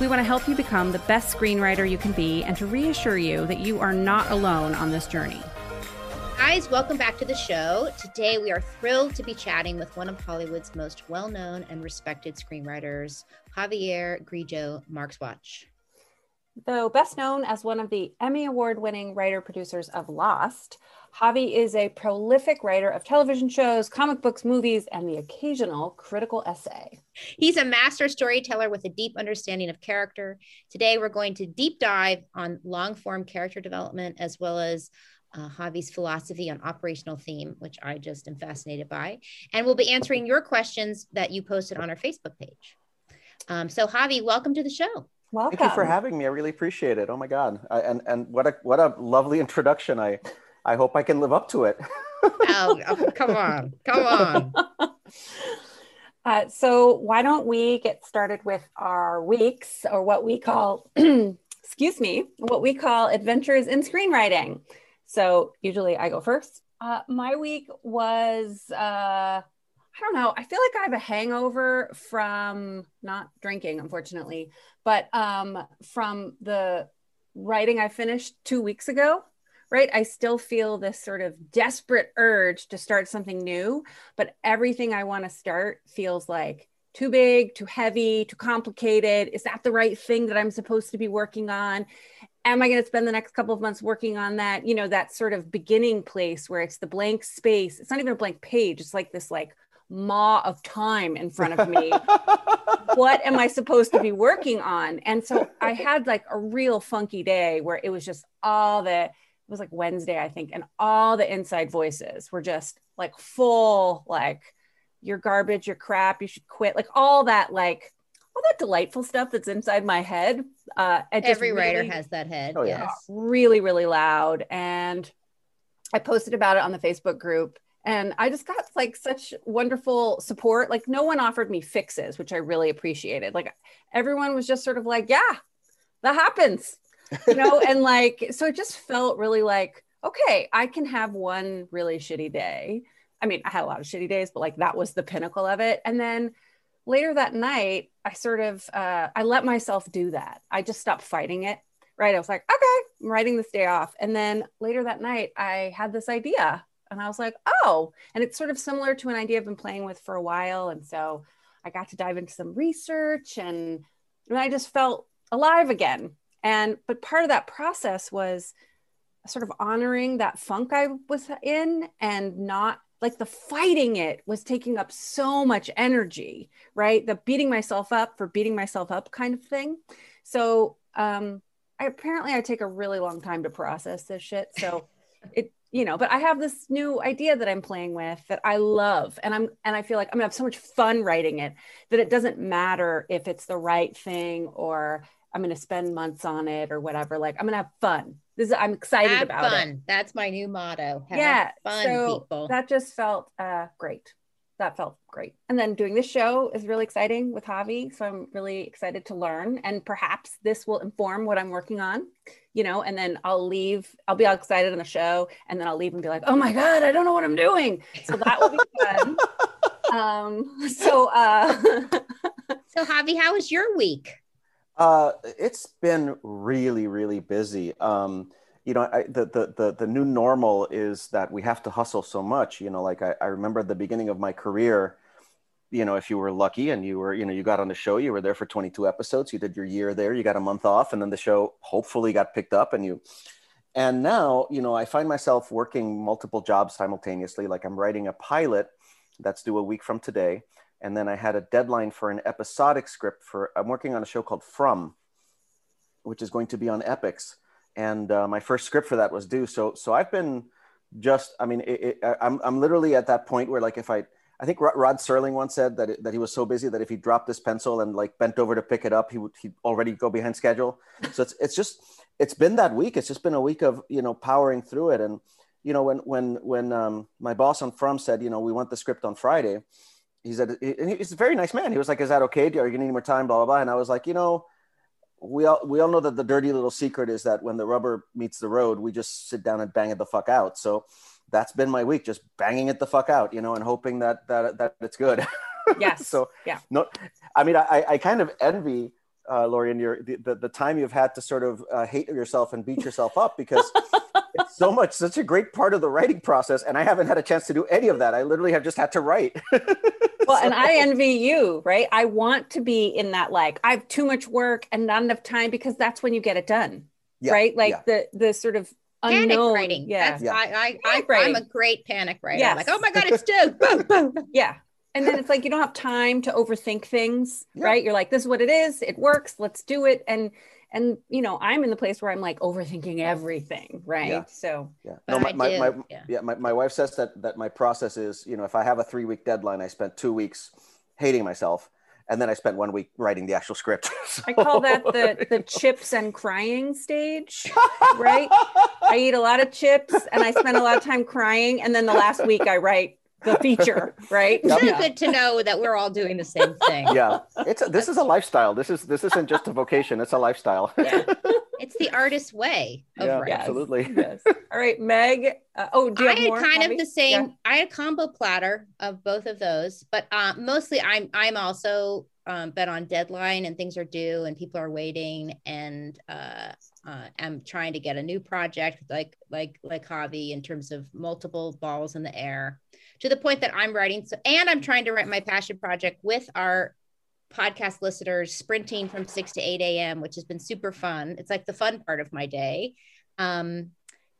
We want to help you become the best screenwriter you can be and to reassure you that you are not alone on this journey. Guys, welcome back to the show. Today we are thrilled to be chatting with one of Hollywood's most well known and respected screenwriters, Javier Grillo Marxuach. Though best known as one of the Emmy Award winning writer producers of Lost, Javi is a prolific writer of television shows, comic books, movies, and the occasional critical essay. He's a master storyteller with a deep understanding of character. Today, we're going to deep dive on long form character development as well as uh, Javi's philosophy on operational theme, which I just am fascinated by. And we'll be answering your questions that you posted on our Facebook page. Um, so, Javi, welcome to the show. Welcome. Thank you for having me. I really appreciate it. Oh my God. I, and, and what a, what a lovely introduction. I, I hope I can live up to it. oh, oh, come on, come on. Uh, so why don't we get started with our weeks or what we call, excuse me, what we call adventures in screenwriting. So usually I go first. Uh, my week was, uh, I don't know, I feel like I have a hangover from not drinking, unfortunately, but um, from the writing I finished two weeks ago right? I still feel this sort of desperate urge to start something new, but everything I want to start feels like too big, too heavy, too complicated. Is that the right thing that I'm supposed to be working on? Am I going to spend the next couple of months working on that? You know, that sort of beginning place where it's the blank space. It's not even a blank page. It's like this like maw of time in front of me. what am I supposed to be working on? And so I had like a real funky day where it was just all the was like Wednesday, I think, and all the inside voices were just like full, like you're garbage, you're crap, you should quit, like all that, like all that delightful stuff that's inside my head. Uh, Every really, writer has that head. Oh, yes. Really, really loud. And I posted about it on the Facebook group and I just got like such wonderful support. Like no one offered me fixes, which I really appreciated. Like everyone was just sort of like, yeah, that happens you know, and like, so it just felt really like, okay, I can have one really shitty day. I mean, I had a lot of shitty days, but like that was the pinnacle of it. And then later that night, I sort of, uh, I let myself do that. I just stopped fighting it. Right. I was like, okay, I'm writing this day off. And then later that night, I had this idea and I was like, oh, and it's sort of similar to an idea I've been playing with for a while. And so I got to dive into some research and, and I just felt alive again and but part of that process was sort of honoring that funk I was in and not like the fighting it was taking up so much energy, right? The beating myself up for beating myself up kind of thing. So um I apparently I take a really long time to process this shit. So it you know, but I have this new idea that I'm playing with that I love and I'm and I feel like I'm gonna have so much fun writing it that it doesn't matter if it's the right thing or I'm going to spend months on it or whatever. Like I'm going to have fun. This is, I'm excited have about fun. it. That's my new motto. Have yeah. Fun so people. That just felt uh, great. That felt great. And then doing this show is really exciting with Javi. So I'm really excited to learn. And perhaps this will inform what I'm working on, you know, and then I'll leave, I'll be all excited on the show. And then I'll leave and be like, oh my God, I don't know what I'm doing. So that will be fun. um, so, uh, so Javi, how was your week? Uh, it's been really, really busy. Um, you know, I, the, the, the, the new normal is that we have to hustle so much. You know, like I, I remember at the beginning of my career, you know, if you were lucky and you were, you know, you got on the show, you were there for 22 episodes, you did your year there, you got a month off, and then the show hopefully got picked up and you, and now, you know, I find myself working multiple jobs simultaneously. Like I'm writing a pilot that's due a week from today and then I had a deadline for an episodic script for. I'm working on a show called From, which is going to be on Epix, and uh, my first script for that was due. So so I've been just. I mean, it, it, I'm I'm literally at that point where like if I. I think Rod Serling once said that, it, that he was so busy that if he dropped his pencil and like bent over to pick it up, he would he'd already go behind schedule. So it's it's just it's been that week. It's just been a week of you know powering through it. And you know when when when um, my boss on From said you know we want the script on Friday, he said he's a very nice man. He was like, "Is that okay? Are you gonna need more time?" Blah blah blah. And I was like, you know, we all we all know that the dirty little secret is that when the rubber meets the road, we just sit down and bang it the fuck out. So that's been my week, just banging it the fuck out, you know, and hoping that that that it's good. Yes. so yeah. No, I mean, I I kind of envy uh, Lori, and your the, the, the time you've had to sort of uh, hate yourself and beat yourself up because it's so much such a great part of the writing process, and I haven't had a chance to do any of that. I literally have just had to write. well, so. and I envy you, right? I want to be in that like I have too much work and not enough time because that's when you get it done, yeah, right? Like yeah. the the sort of panic unknown. writing. Yeah, That's, yeah. I, I, I, am a great panic writer. Yes. like, oh my god, it's due. boom, boom. Yeah, and then it's like you don't have time to overthink things yeah. right you're like this is what it is it works let's do it and and you know i'm in the place where i'm like overthinking everything right yeah. so yeah no my, my, my, yeah, yeah my, my wife says that that my process is you know if i have a three week deadline i spent two weeks hating myself and then I spent one week writing the actual script. so. I call that the the chips and crying stage, right? I eat a lot of chips and I spend a lot of time crying, and then the last week I write the feature, right? It's yeah. good to know that we're all doing the same thing. Yeah, it's a, this is a lifestyle. This is this isn't just a vocation; it's a lifestyle. yeah, it's the artist's way of yeah, writing. Absolutely. Yes. All right, Meg. Uh, oh, do you I have had more, kind of the same. Yeah. I had a combo platter of both of those, but uh, mostly I'm I'm also um, been on deadline and things are due and people are waiting and uh, uh, I'm trying to get a new project like like like Javi in terms of multiple balls in the air to the point that I'm writing. So, and I'm trying to write my passion project with our podcast listeners, sprinting from 6 to 8 a.m., which has been super fun. It's like the fun part of my day. Um,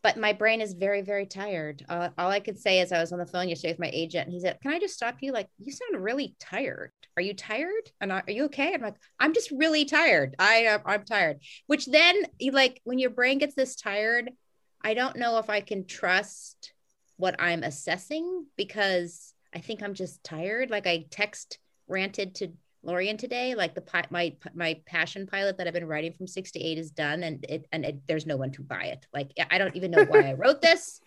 but my brain is very, very tired. Uh, all I could say is I was on the phone yesterday with my agent and he said, Can I just stop you? Like, you sound really tired. Are you tired? And are you okay? I'm like, I'm just really tired. I, I'm tired. Which then, like, when your brain gets this tired, I don't know if I can trust what I'm assessing because I think I'm just tired. Like I text ranted to Lorien today, like the my my passion pilot that I've been writing from six to eight is done, and it and it, there's no one to buy it. Like I don't even know why I wrote this.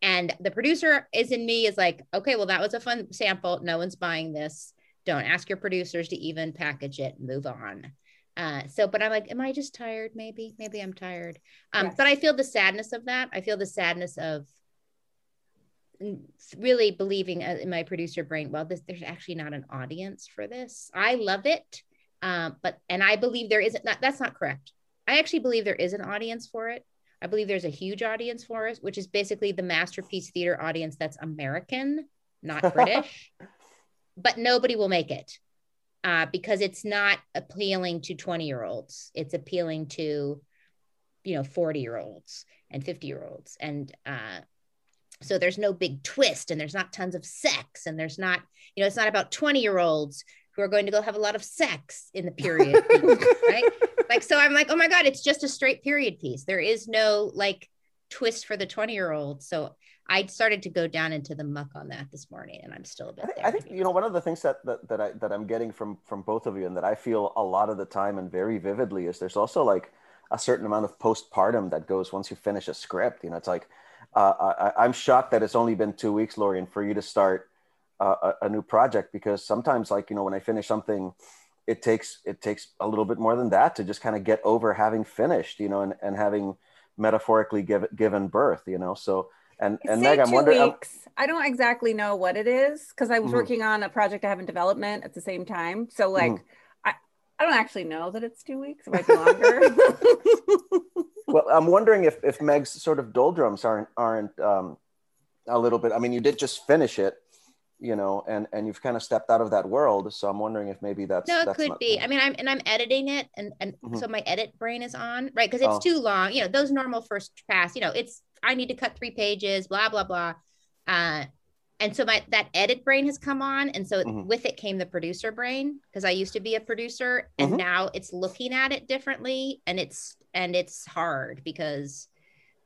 And the producer is in me is like, okay, well that was a fun sample. No one's buying this. Don't ask your producers to even package it. Move on. Uh, so, but I'm like, am I just tired? Maybe, maybe I'm tired. Um, yes. But I feel the sadness of that. I feel the sadness of really believing uh, in my producer brain well this, there's actually not an audience for this. I love it um, but and i believe there isn't not, that's not correct. I actually believe there is an audience for it. I believe there's a huge audience for it which is basically the masterpiece theater audience that's american not british but nobody will make it uh, because it's not appealing to 20 year olds it's appealing to you know 40 year olds and 50 year olds and uh, so there's no big twist and there's not tons of sex and there's not you know it's not about 20 year olds who are going to go have a lot of sex in the period right? Like so i'm like oh my god it's just a straight period piece. There is no like twist for the 20 year old so i started to go down into the muck on that this morning and i'm still a bit I think, there. I think you know one of the things that, that that i that i'm getting from from both of you and that i feel a lot of the time and very vividly is there's also like a certain amount of postpartum that goes once you finish a script. You know it's like uh, I, am shocked that it's only been two weeks, Lorien, for you to start uh, a, a, new project because sometimes, like you know, when I finish something, it takes it takes a little bit more than that to just kind of get over having finished, you know, and, and having metaphorically give, given birth, you know. So and and Meg, I'm wondering. Weeks. I don't exactly know what it is because I was mm-hmm. working on a project I have in development at the same time. So like. Mm-hmm. I, I don't actually know that it's two weeks. It might be longer. well, I'm wondering if, if Meg's sort of doldrums aren't aren't um, a little bit. I mean, you did just finish it, you know, and and you've kind of stepped out of that world. So I'm wondering if maybe that's no, it that's could not, be. I mean, I'm and I'm editing it, and and mm-hmm. so my edit brain is on, right? Because it's oh. too long. You know, those normal first pass. You know, it's I need to cut three pages, blah blah blah. Uh, and so my that edit brain has come on and so mm-hmm. with it came the producer brain because i used to be a producer and mm-hmm. now it's looking at it differently and it's and it's hard because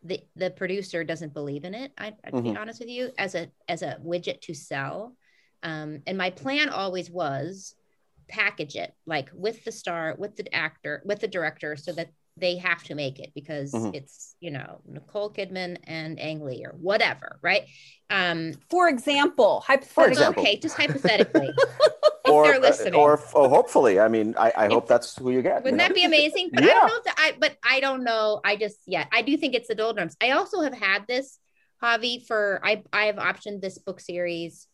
the the producer doesn't believe in it I, would mm-hmm. be honest with you as a as a widget to sell um, and my plan always was package it like with the star with the actor with the director so that they have to make it because Mhm. it's you know Nicole Kidman and Ang Lee or whatever, right? Um, For example, hypothetically, example. okay, just hypothetically, or, they're uh, listening. or oh, hopefully, I mean, I, I hope that's who you get. Wouldn't know? that be amazing? But I Yeah. don't know if that, I but I don't know. I just yeah, I do think it's the doldrums. I also have had this Javi for I I have optioned this book series,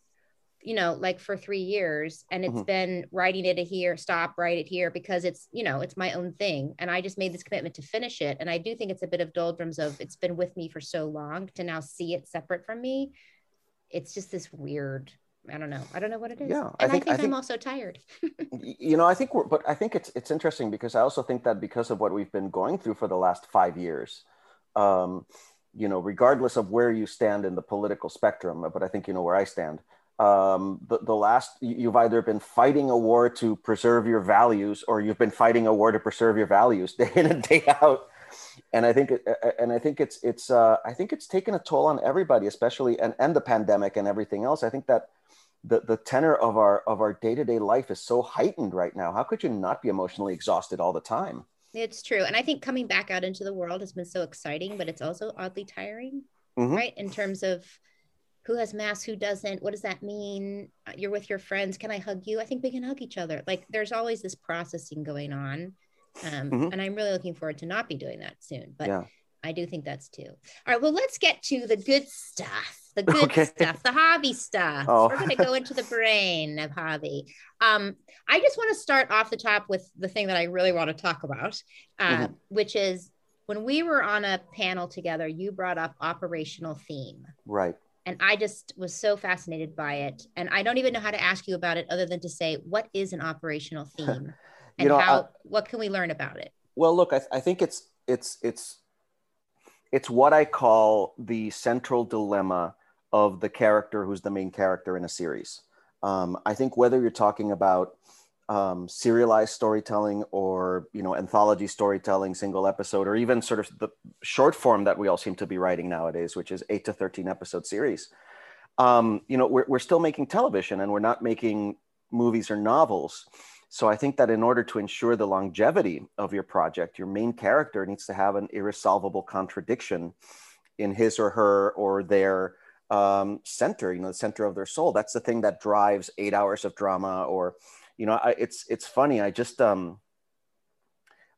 you know, like for three years, and it's Mhm. been writing it here, stop, write it here because it's you know it's my own thing, and I just made this commitment to finish it, and I do think it's a bit of doldrums of it's been with me for so long to now see it separate from me. It's just this weird. I don't know. I don't know what it is. Yeah, I and I think- think, I I'm think- also tired. You know i think we're but i think it's it's interesting because i also think that because of what we've been going through for the last five years um you know regardless of where you stand in the political spectrum but i think you know where i stand um the, the last you- you've either been fighting a war to preserve your values or you've been fighting a war to preserve your values day in and day out and i think and i think it's it's uh i think it's taken a toll on everybody especially and and the pandemic and everything else i think that the, the tenor of our of our day-to-day life is so heightened right now how could you not be emotionally exhausted all the time It's true. And I think coming back out into the world has been so exciting, but it's also oddly tiring, Mhm. right? In terms of who has masks, who doesn't, what does that mean? Uh, You're with your friends. Can I hug you? I think we can hug each other. Like there's always this processing going on. Um, Mhm. And I'm really looking forward to not be doing that soon. But Yeah. I do think that's too. All right. Well, let's get to the good stuff. The good Okay. stuff, the Javi stuff. Oh. We're going to go into the brain of Javi. Um, I just want to start off the top with the thing that I really want to talk about, uh, Mhm. which is when we were on a panel together, you brought up operational theme. right And I just was so fascinated by it. And I don't even know how to ask you about it other than to say, what is an operational theme? And You know, how, I- what can we learn about it? well look I, I think it's it's it's it's what i call the central dilemma of the character who's the main character in a series um, i think whether you're talking about um, serialized storytelling or you know anthology storytelling single episode or even sort of the short form that we all seem to be writing nowadays which is 8 to 13 episode series. Um, you know we're, we're still making television and we're not making movies or novels. So i think that in order to ensure the longevity of your project your main character needs to have an irresolvable contradiction in his or her or their um, center you know the center of their soul. That's the thing that drives eight hours of drama or you know I, it's it's funny. I just um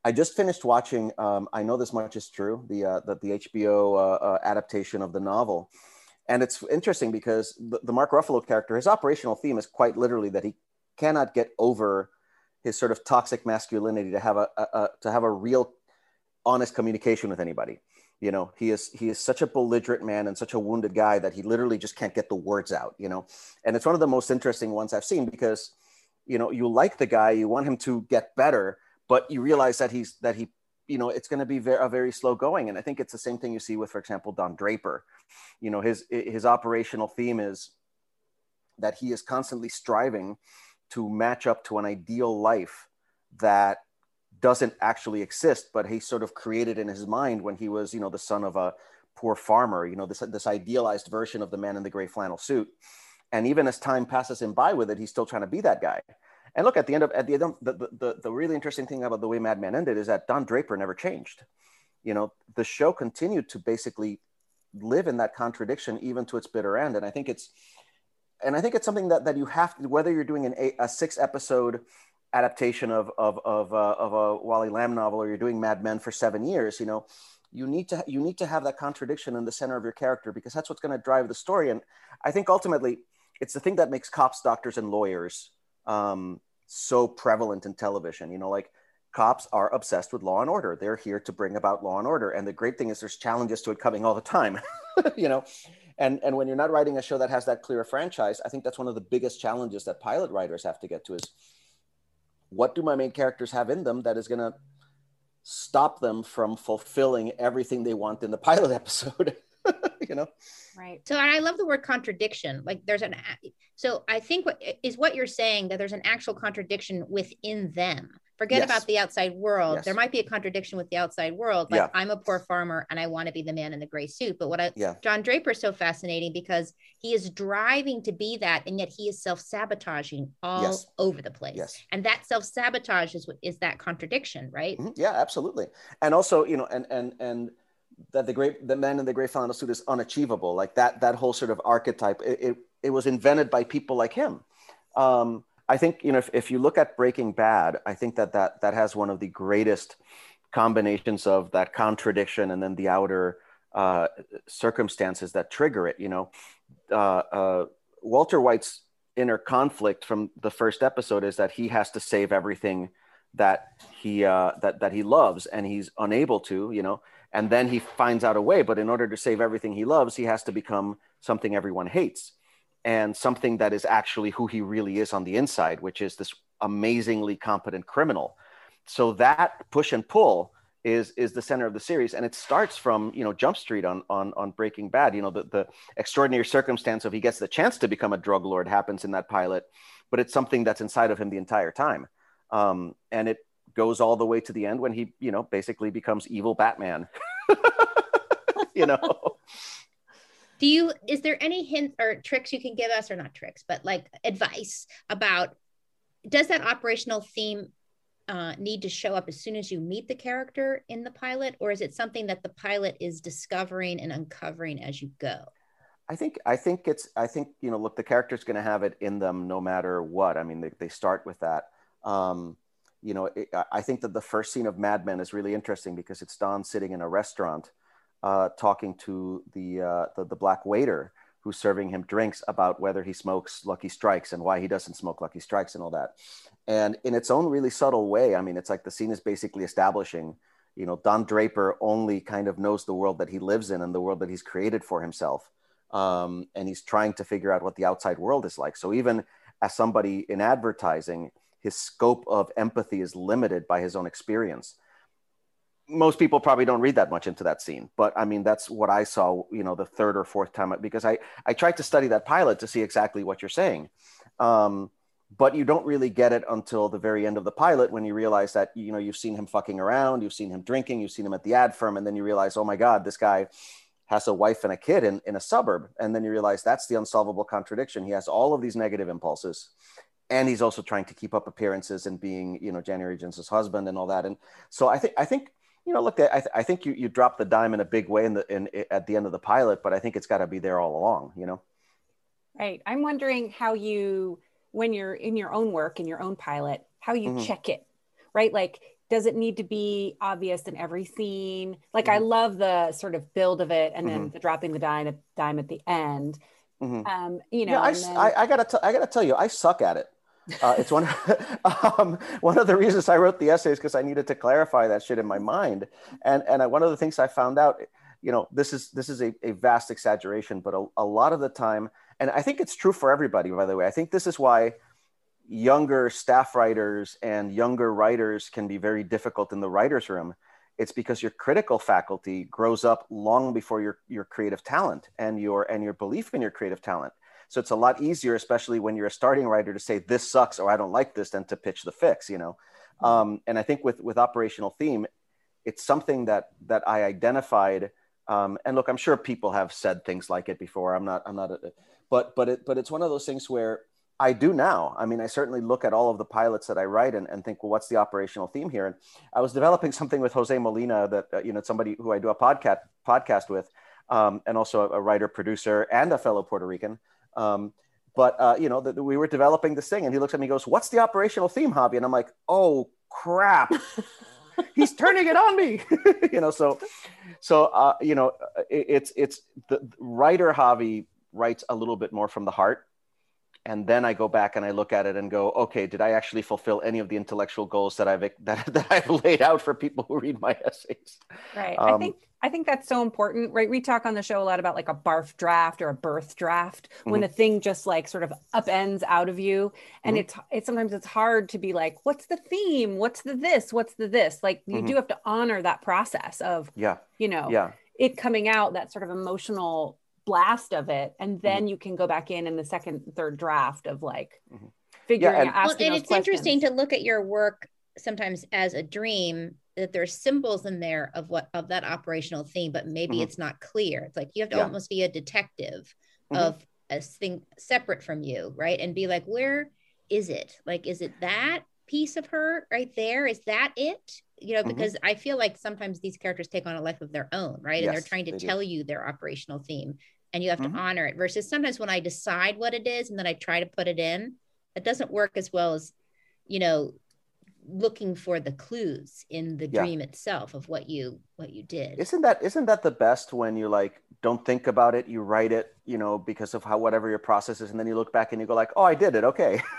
i just finished watching um, i know this much is true the uh, the, the hbo uh, uh, adaptation of the novel. And it's interesting because the, the mark ruffalo character his operational theme is quite literally that he cannot get over his sort of toxic masculinity to have a, a, a to have a real honest communication with anybody. You know he is he is such a belligerent man and such a wounded guy that he literally just can't get the words out you know? And it's one of the most interesting ones i've seen because you know you like the guy you want him to get better but you realize that he's that he you know it's going to be very, a very slow going. And i think it's the same thing you see with for example don draper. You know his his operational theme is that he is constantly striving to match up to an ideal life that doesn't actually exist but he sort of created in his mind when he was you know the son of a poor farmer you know this this idealized version of the man in the gray flannel suit and even as time passes him by with it he's still trying to be that guy. And look at the end of at the end the, the, the really interesting thing about the way mad men ended is that don draper never changed. You know the show continued to basically live in that contradiction even to its bitter end. And i think it's and i think it's something that, that you have to whether you're doing an eight, a six episode adaptation of of of, uh, of a wally lamb novel or you're doing mad men for seven years you know you need to you need to have that contradiction in the center of your character because that's what's going to drive the story. And i think ultimately it's the thing that makes cops doctors and lawyers um, so prevalent in television you know like cops are obsessed with law and order. They're here to bring about law and order. And the great thing is there's challenges to it coming all the time you know? And and when you're not writing a show that has that clear franchise i think that's one of the biggest challenges that pilot writers have to get to is what do my main characters have in them that is going to stop them from fulfilling everything they want in the pilot episode you know right So and I love the word contradiction. Like there's an so I think what is what you're saying that there's an actual contradiction within them forget Yes. about the outside world Yes. there might be a contradiction with the outside world like Yeah. i'm a poor farmer and i want to be the man in the gray suit but what i Yeah. don draper is so fascinating because he is driving to be that and yet he is self-sabotaging all Yes. over the place Yes. and that self-sabotage is what is that contradiction right Mhm. Yeah, absolutely. And also, you know, and and and that the great the man in the gray flannel suit is unachievable. Like that that whole sort of archetype. It it, it was invented by people like him. Um, I think you know if, if you look at Breaking Bad, I think that that that has one of the greatest combinations of that contradiction and then the outer uh, circumstances that trigger it. You know, uh, uh, Walter White's inner conflict from the first episode is that he has to save everything that he uh, that that he loves and he's unable to you know and then he finds out a way but in order to save everything he loves he has to become something everyone hates and something that is actually who he really is on the inside which is this amazingly competent criminal. So that push and pull is is the center of the series. And it starts from you know jump street on on on breaking bad. You know the, the extraordinary circumstance of he gets the chance to become a drug lord happens in that pilot but it's something that's inside of him the entire time. Um, and it goes all the way to the end when he you know basically becomes evil batman you know do you is there any hint or tricks you can give us or not tricks but like advice about does that operational theme uh, need to show up as soon as you meet the character in the pilot or is it something that the pilot is discovering and uncovering as you go I think I think it's I think you know look the character's going to have it in them no matter what. I mean they, they start with that. Um, you know it, I- think that the first scene of Mad Men is really interesting because it's Don sitting in a restaurant uh, talking to the, uh, the the black waiter who's serving him drinks about whether he smokes Lucky Strikes and why he doesn't smoke Lucky Strikes and all that. And in its own really subtle way, I mean it's like the scene is basically establishing you know Don Draper only kind of knows the world that he lives in and the world that he's created for himself um, and he's trying to figure out what the outside world is like. So even as somebody in advertising, his scope of empathy is limited by his own experience. Most people probably don't read that much into that scene, but I mean that's what I saw, you know, the third or fourth time because I I tried to study that pilot to see exactly what you're saying. Um, but you don't really get it until the very end of the pilot when you realize that you know you've seen him fucking around, you've seen him drinking, you've seen him at the ad firm, and then you realize, oh my god, this guy has a wife and a kid in, in a suburb. And then you realize that's the unsolvable contradiction. He has all of these negative impulses. And he's also trying to keep up appearances and being, you know, January Jones's husband and all that. And so I think, I think, you know, look, I, th- I think you, you dropped the dime in a big way in the, in, at the end of the pilot, but I think it's got to be there all along, you know? Right. I'm wondering how you, when you're in your own work, in your own pilot, how you Mhm. check it, right? Like, does it need to be obvious in every scene? Like, I love the sort of build of it and then the dropping the dime, dime at the end. Mhm. Um, you know, yeah, I, then- I, I gotta, t- I gotta tell you, I suck at it. Uh, it's one, um, one of the reasons I wrote the essays because I needed to clarify that shit in my mind. And and I, one of the things I found out, you know, this is this is a, a vast exaggeration, but a, a lot of the time, and I think it's true for everybody. By the way, I think this is why younger staff writers and younger writers can be very difficult in the writers' room. It's because your critical faculty grows up long before your your creative talent and your and your belief in your creative talent. So it's a lot easier, especially when you're a starting writer, to say this sucks or I don't like this, than to pitch the fix. You know, um, and I think with with operational theme, it's something that that I identified. Um, and look, I'm sure people have said things like it before. I'm not. I'm not. A, but but it but it's one of those things where I do now. I mean, I certainly look at all of the pilots that I write and, and think, well, what's the operational theme here? And I was developing something with Jose Molina that uh, you know somebody who I do a podcast podcast with, um, and also a, a writer producer and a fellow Puerto Rican. Um, but uh, you know, that we were developing this thing, and he looks at me, and goes, "What's the operational theme, Javi?" And I'm like, "Oh crap." He's turning it on me, you know. So, so uh, you know, it, it's it's the writer Javi writes a little bit more from the heart, and then I go back and I look at it and go, okay, did I actually fulfill any of the intellectual goals that I've that, that I've laid out for people who read my essays? Right. I Um, think I think that's so important, right? We talk on the show a lot about like a barf draft or a birth draft when Mhm. a thing just like sort of upends out of you. And Mhm. it's it's sometimes it's hard to be like, what's the theme? What's the this? What's the this? Like you Mhm. do have to honor that process of, Yeah, you know, yeah, it coming out, that sort of emotional blast of it. And Mm-hmm. then you can go back in in the second, third draft of like Mhm. figuring and- out well, asking and those it's interesting to look at your work sometimes as a dream that there's symbols in there of what of that operational theme, but maybe mm-hmm. it's not clear. It's like you have to yeah. almost be a detective mm-hmm. of a thing separate from you, right? And be like, where is it? Like, is it that piece of her right there? Is that it? You know, mm-hmm. because I feel like sometimes these characters take on a life of their own, right? Yes, and they're trying to tell do. you their operational theme and you have to mm-hmm. honor it versus sometimes when I decide what it is and then I try to put it in, it doesn't work as well as, you know, looking for the clues in the yeah. dream itself of what you what you did. Isn't that isn't that the best when you like don't think about it you write it you know because of how whatever your process is and then you look back and you go like oh i did it okay.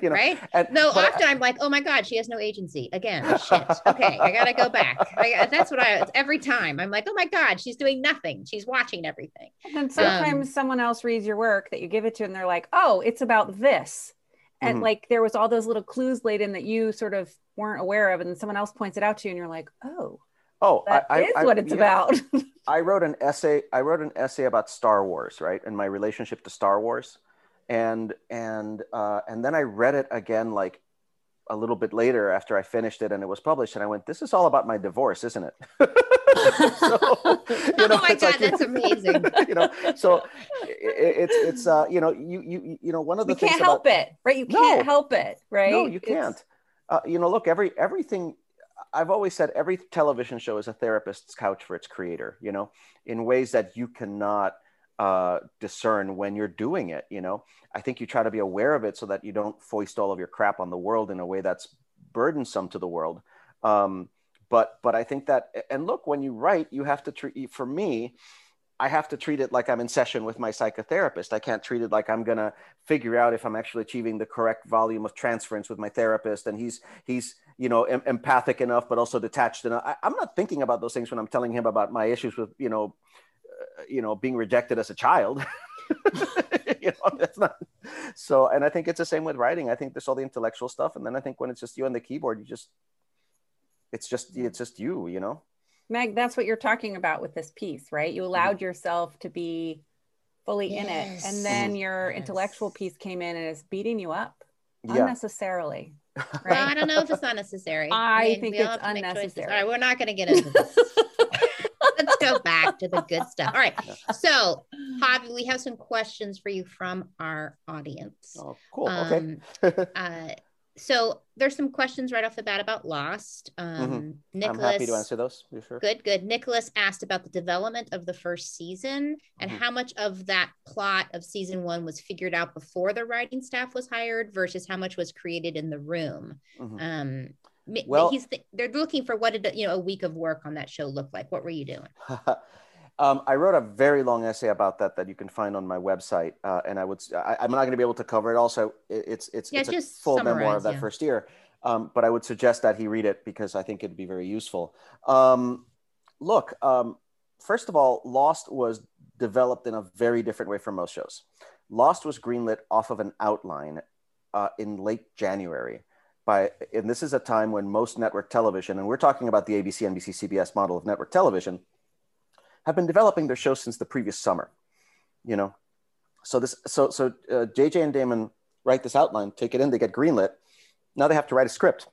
You know right? and, no often I, am like oh my god she has no agency. Again shit. Okay i gotta go back. I, that's what i every time. I'm like oh my god she's doing nothing. She's watching everything. And then sometimes um, someone else reads your work that you give it to and they're like oh it's about this and mm-hmm. like there was all those little clues laid in that you sort of weren't aware of and someone else points it out to you and you're like oh oh that I, is I, what it's yeah, about i wrote an essay i wrote an essay about star wars right and my relationship to star wars and and uh, and then i read it again like a little bit later after i finished it and it was published and i went this is all about my divorce isn't it so, you know, oh my god, like, that's amazing. you know, so it, it's it's uh, you know, you you you know, one of the things you can't help about, it, right? You can't no, help it, right? No, you can't. Uh, you know, look, every everything. I've always said every television show is a therapist's couch for its creator. You know, in ways that you cannot uh, discern when you're doing it. You know, I think you try to be aware of it so that you don't foist all of your crap on the world in a way that's burdensome to the world. Um, but but i think that and look when you write you have to treat for me i have to treat it like i'm in session with my psychotherapist i can't treat it like i'm to figure out if i'm actually achieving the correct volume of transference with my therapist and he's he's you know em- empathic enough but also detached enough I, i'm not thinking about those things when i'm telling him about my issues with you know you know being rejected as a child you know that's not so and i think it's the same with writing i think there's all the intellectual stuff and then i think when it's just you on the keyboard you just it's just it's just you you know meg that's what you're talking about with this piece right you mm-hmm. allowed yourself to be fully yes. in it and then mm-hmm. your yes. intellectual piece came in and is beating you up yeah. unnecessarily right? well, i don't know if it's not necessary i, I mean, think it's unnecessary all right we're not going to get into this let's go back to the good stuff all right so Javi, we have some questions for you from our audience oh cool um, okay uh, so there's some questions right off the bat about Lost. Um, mm-hmm. Nicholas, I'm happy to answer those. You Sure? Good, good. Nicholas asked about the development of the first season and mm-hmm. how much of that plot of season one was figured out before the writing staff was hired versus how much was created in the room. Mm-hmm. Um, well, he's th- they're looking for what did you know a week of work on that show look like? What were you doing? Um, I wrote a very long essay about that that you can find on my website, uh, and I would I, am not going to be able to cover it. Also, it's it's yeah, it's a full memoir of that yeah. first year, um, but I would suggest that he read it because I think it'd be very useful. Um, look, um, first of all, Lost was developed in a very different way from most shows. Lost was greenlit off of an outline uh, in late January. By, and this is a time when most network television, and we're talking about the ABC, NBC, CBS model of network television, have been developing their show since the previous summer. You know, so this so so uh, JJ and Damon write this outline, take it in, they get greenlit. Now they have to write a script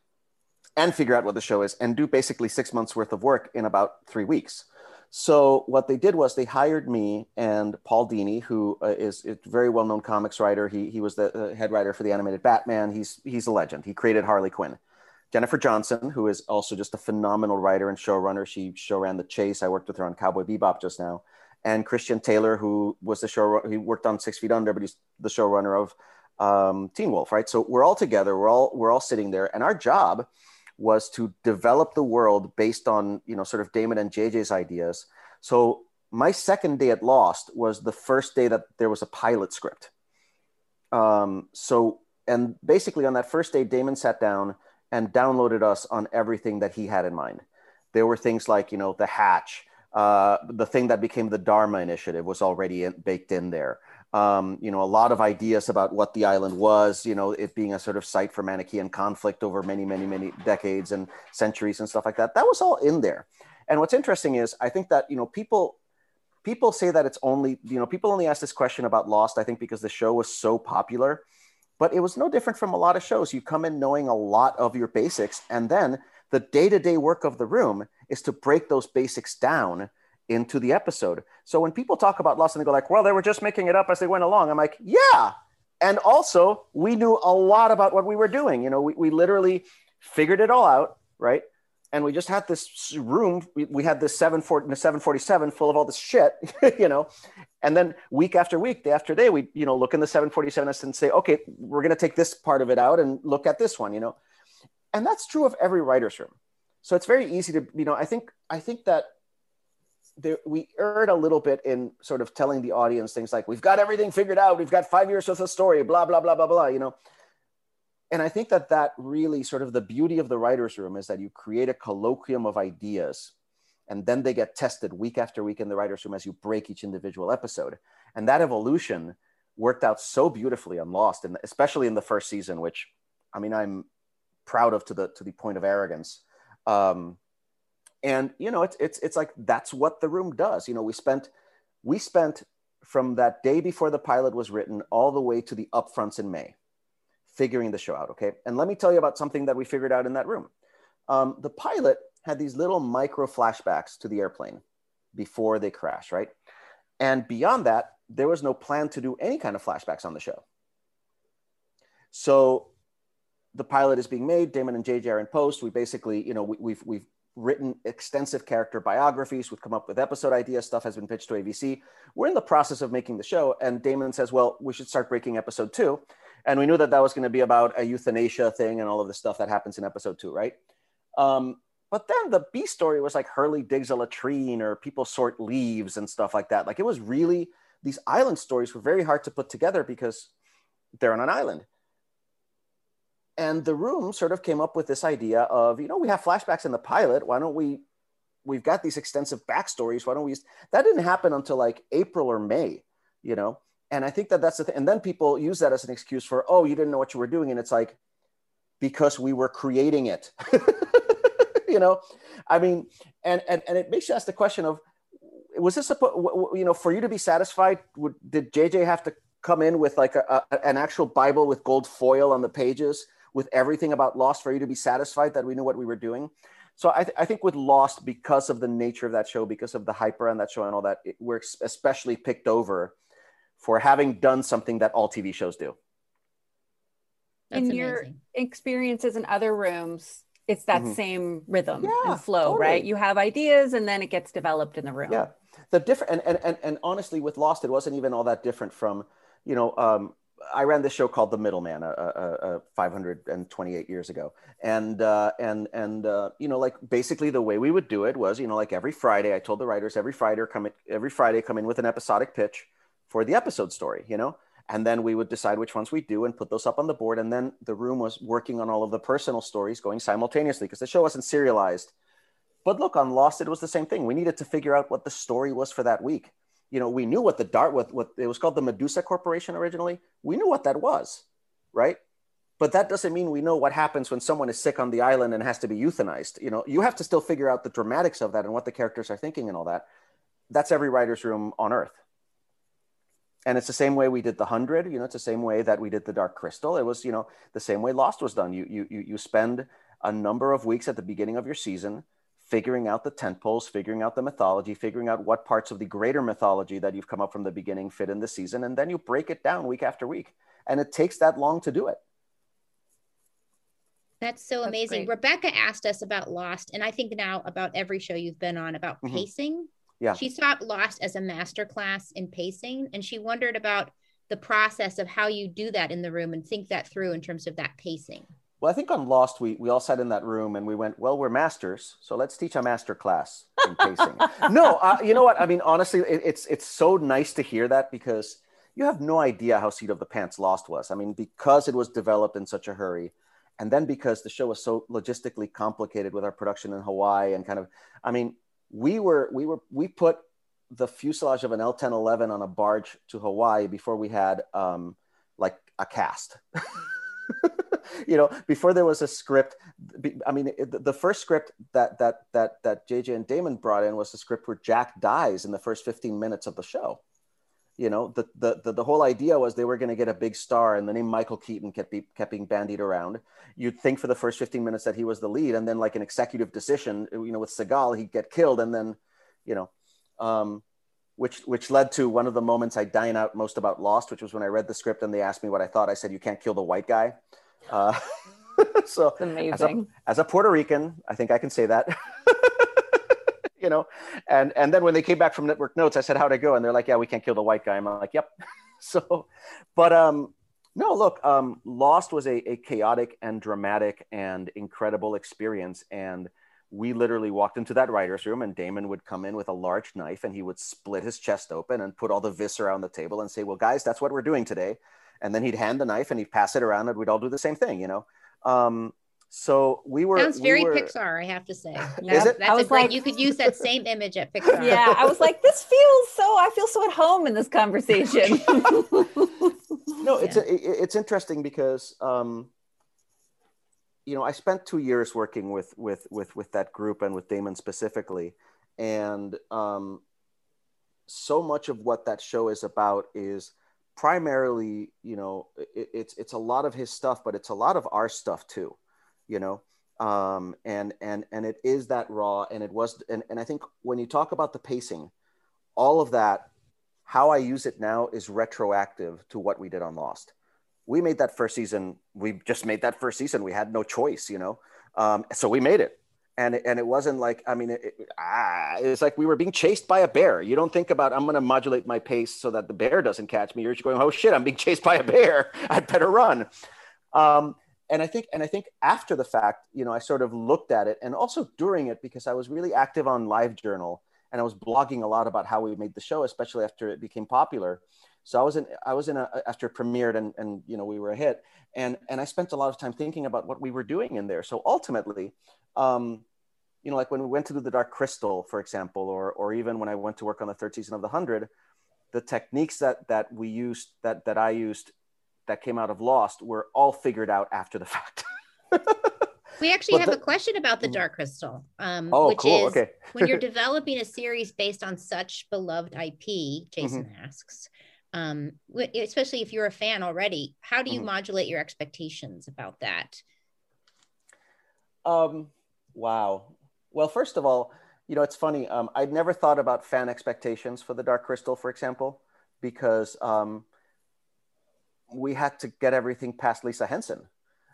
and figure out what the show is and do basically six months worth of work in about three weeks. So what they did was they hired me and Paul Dini, who uh, is a very well-known comics writer. He, he was the uh, head writer for the animated Batman. He's, he's a legend. He created Harley Quinn. Jennifer Johnson, who is also just a phenomenal writer and showrunner. She show ran The Chase. I worked with her on Cowboy Bebop just now. And Christian Taylor, who was the show, he worked on Six Feet Under, but he's the showrunner of um, Teen Wolf, right? So we're all together. We're all we're all sitting there, and our job was to develop the world based on you know sort of Damon and JJ's ideas. So my second day at Lost was the first day that there was a pilot script. Um, so and basically on that first day, Damon sat down and downloaded us on everything that he had in mind. There were things like, you know, the hatch, uh, the thing that became the Dharma Initiative was already in, baked in there. Um, you know, a lot of ideas about what the island was, you know, it being a sort of site for Manichaean conflict over many, many, many decades and centuries and stuff like that. That was all in there. And what's interesting is I think that, you know, people people say that it's only, you know, people only ask this question about Lost, I think, because the show was so popular But it was no different from a lot of shows. You come in knowing a lot of your basics, and then the day to day work of the room is to break those basics down into the episode. So when people talk about Lost and they go like, well, they were just making it up as they went along. I'm like, yeah. And also we knew a lot about what we were doing. You know, we, we literally figured it all out, right? And we just had this room. We, we had this 740, 747 full of all this shit, you know. And then week after week, day after day, we, you know, look in the 747 and say, okay, we're going to take this part of it out and look at this one, you know. And that's true of every writer's room. So it's very easy to, you know, I think, I think that there, we erred a little bit in sort of telling the audience things like we've got everything figured out. We've got five years worth of story blah blah blah blah blah you know? And i think that that really sort of the beauty of the writers room is that you create a colloquium of ideas and then they get tested week after week in the writers room as you break each individual episode. And that evolution worked out so beautifully on lost and especially in the first season which i mean i'm proud of to the to the point of arrogance. Um, and you know it's it's it's like that's what the room does. You know we spent we spent from that day before the pilot was written all the way to the upfronts in may figuring the show out okay? And let me tell you about something that we figured out in that room. Um, the pilot had these little micro flashbacks to the airplane before they crash right? And beyond that there was no plan to do any kind of flashbacks on the show. So the pilot is being made damon and jj are in post. We basically you know we, we've we've written extensive character biographies. We've come up with episode ideas. Stuff has been pitched to ABC. We're in the process of making the show. And Damon says, well, we should start breaking episode two. And we knew that that was going to be about a euthanasia thing and all of the stuff that happens in episode two, right? Um, but then the B story was like Hurley digs a latrine or people sort leaves and stuff like that. Like it was really, these island stories were very hard to put together because they're on an island and the room sort of came up with this idea of you know we have flashbacks in the pilot. Why don't we we've got these extensive backstories. Why don't we that didn't happen until like april or may you know? And i think that that's the thing. And then people use that as an excuse for oh you didn't know what you were doing. And it's like because we were creating it you know? I mean and, and and it makes you ask the question of was this a you know for you to be satisfied would, did jj have to come in with like a, a, an actual bible with gold foil on the pages with everything about Lost for you to be satisfied that we knew what we were doing. So I, th- I think with Lost, because of the nature of that show, because of the hyper on that show and all that, it, we're especially picked over for having done something that all TV shows do. That's in amazing. your experiences in other rooms, it's that mm-hmm. same rhythm yeah, and flow, totally. right? You have ideas and then it gets developed in the room. Yeah. The different and, and and and honestly, with Lost, it wasn't even all that different from, you know, um, I ran this show called The Middleman, uh, uh, uh, 528 years ago, and uh, and and uh, you know, like basically the way we would do it was, you know, like every Friday, I told the writers every Friday come in, every Friday come in with an episodic pitch for the episode story, you know, and then we would decide which ones we do and put those up on the board, and then the room was working on all of the personal stories going simultaneously because the show wasn't serialized. But look, on Lost, it was the same thing. We needed to figure out what the story was for that week you know, we knew what the dart, what, what it was called the Medusa Corporation originally. We knew what that was, right? But that doesn't mean we know what happens when someone is sick on the island and has to be euthanized. You know, you have to still figure out the dramatics of that and what the characters are thinking and all that. That's every writer's room on earth. And it's the same way we did the hundred, you know, it's the same way that we did the Dark Crystal. It was, you know, the same way Lost was done. You you you spend a number of weeks at the beginning of your season figuring out the tent poles, figuring out the mythology, figuring out what parts of the greater mythology that you've come up from the beginning fit in the season, and then you break it down week after week. And it takes that long to do it. That's so That's amazing. Great. Rebecca asked us about Lost, and I think now about every show you've been on about mm-hmm. pacing. Yeah. She saw Lost as a master class in pacing, and she wondered about the process of how you do that in the room and think that through in terms of that pacing. Well, I think on Lost, we, we all sat in that room and we went, well, we're masters, so let's teach a master class in pacing. no, uh, you know what? I mean, honestly, it, it's it's so nice to hear that because you have no idea how Seat of the Pants Lost was. I mean, because it was developed in such a hurry, and then because the show was so logistically complicated with our production in Hawaii and kind of, I mean, we were we were we put the fuselage of an L1011 on a barge to Hawaii before we had um, like a cast. you know, before there was a script. I mean, the first script that that that that JJ and Damon brought in was the script where Jack dies in the first 15 minutes of the show. You know, the the the, the whole idea was they were going to get a big star, and the name Michael Keaton kept be, kept being bandied around. You'd think for the first 15 minutes that he was the lead, and then like an executive decision, you know, with Seagal, he'd get killed, and then, you know, um, which which led to one of the moments I dine out most about Lost, which was when I read the script and they asked me what I thought. I said, "You can't kill the white guy." Uh, so amazing. As a, as a Puerto Rican, I think I can say that. you know, and and then when they came back from Network Notes, I said, "How'd it go?" And they're like, "Yeah, we can't kill the white guy." I'm like, "Yep." so, but um, no, look, um, Lost was a, a chaotic and dramatic and incredible experience, and we literally walked into that writer's room and Damon would come in with a large knife and he would split his chest open and put all the viscera on the table and say, well, guys, that's what we're doing today. And then he'd hand the knife and he'd pass it around and we'd all do the same thing, you know? Um, so we were sounds very we were, Pixar, I have to say. Is it? That's I was a great, like- you could use that same image at Pixar. Yeah, I was like, this feels so. I feel so at home in this conversation. no, it's a, it's interesting because um, you know I spent two years working with with with with that group and with Damon specifically, and um, so much of what that show is about is primarily you know it, it's it's a lot of his stuff, but it's a lot of our stuff too, you know. Um, and and and it is that raw, and it was, and, and I think when you talk about the pacing, all of that how I use it now is retroactive to what we did on Lost. We made that first season. We just made that first season. We had no choice, you know. Um, so we made it, and it, and it wasn't like I mean, it, it, ah, it was like we were being chased by a bear. You don't think about I'm going to modulate my pace so that the bear doesn't catch me. You're just going, oh shit, I'm being chased by a bear. I'd better run. Um, and I think and I think after the fact, you know, I sort of looked at it, and also during it because I was really active on LiveJournal and I was blogging a lot about how we made the show, especially after it became popular. So I was in, I was in a, after it premiered and, and, you know, we were a hit and, and I spent a lot of time thinking about what we were doing in there. So ultimately, um, you know, like when we went to do the Dark Crystal, for example, or, or even when I went to work on the third season of The Hundred, the techniques that, that we used, that, that I used, that came out of Lost were all figured out after the fact. We actually But have the- a question about the Mhm. Dark Crystal, um, oh, which cool. is Okay. when you're developing a series based on such beloved IP, Jason Mm-hmm. asks, um, especially if you're a fan already, how do you Mhm. modulate your expectations about that? Um, wow. Well, first of all, you know, it's funny. Um, I'd never thought about fan expectations for the Dark Crystal, for example, because um, we had to get everything past Lisa Henson.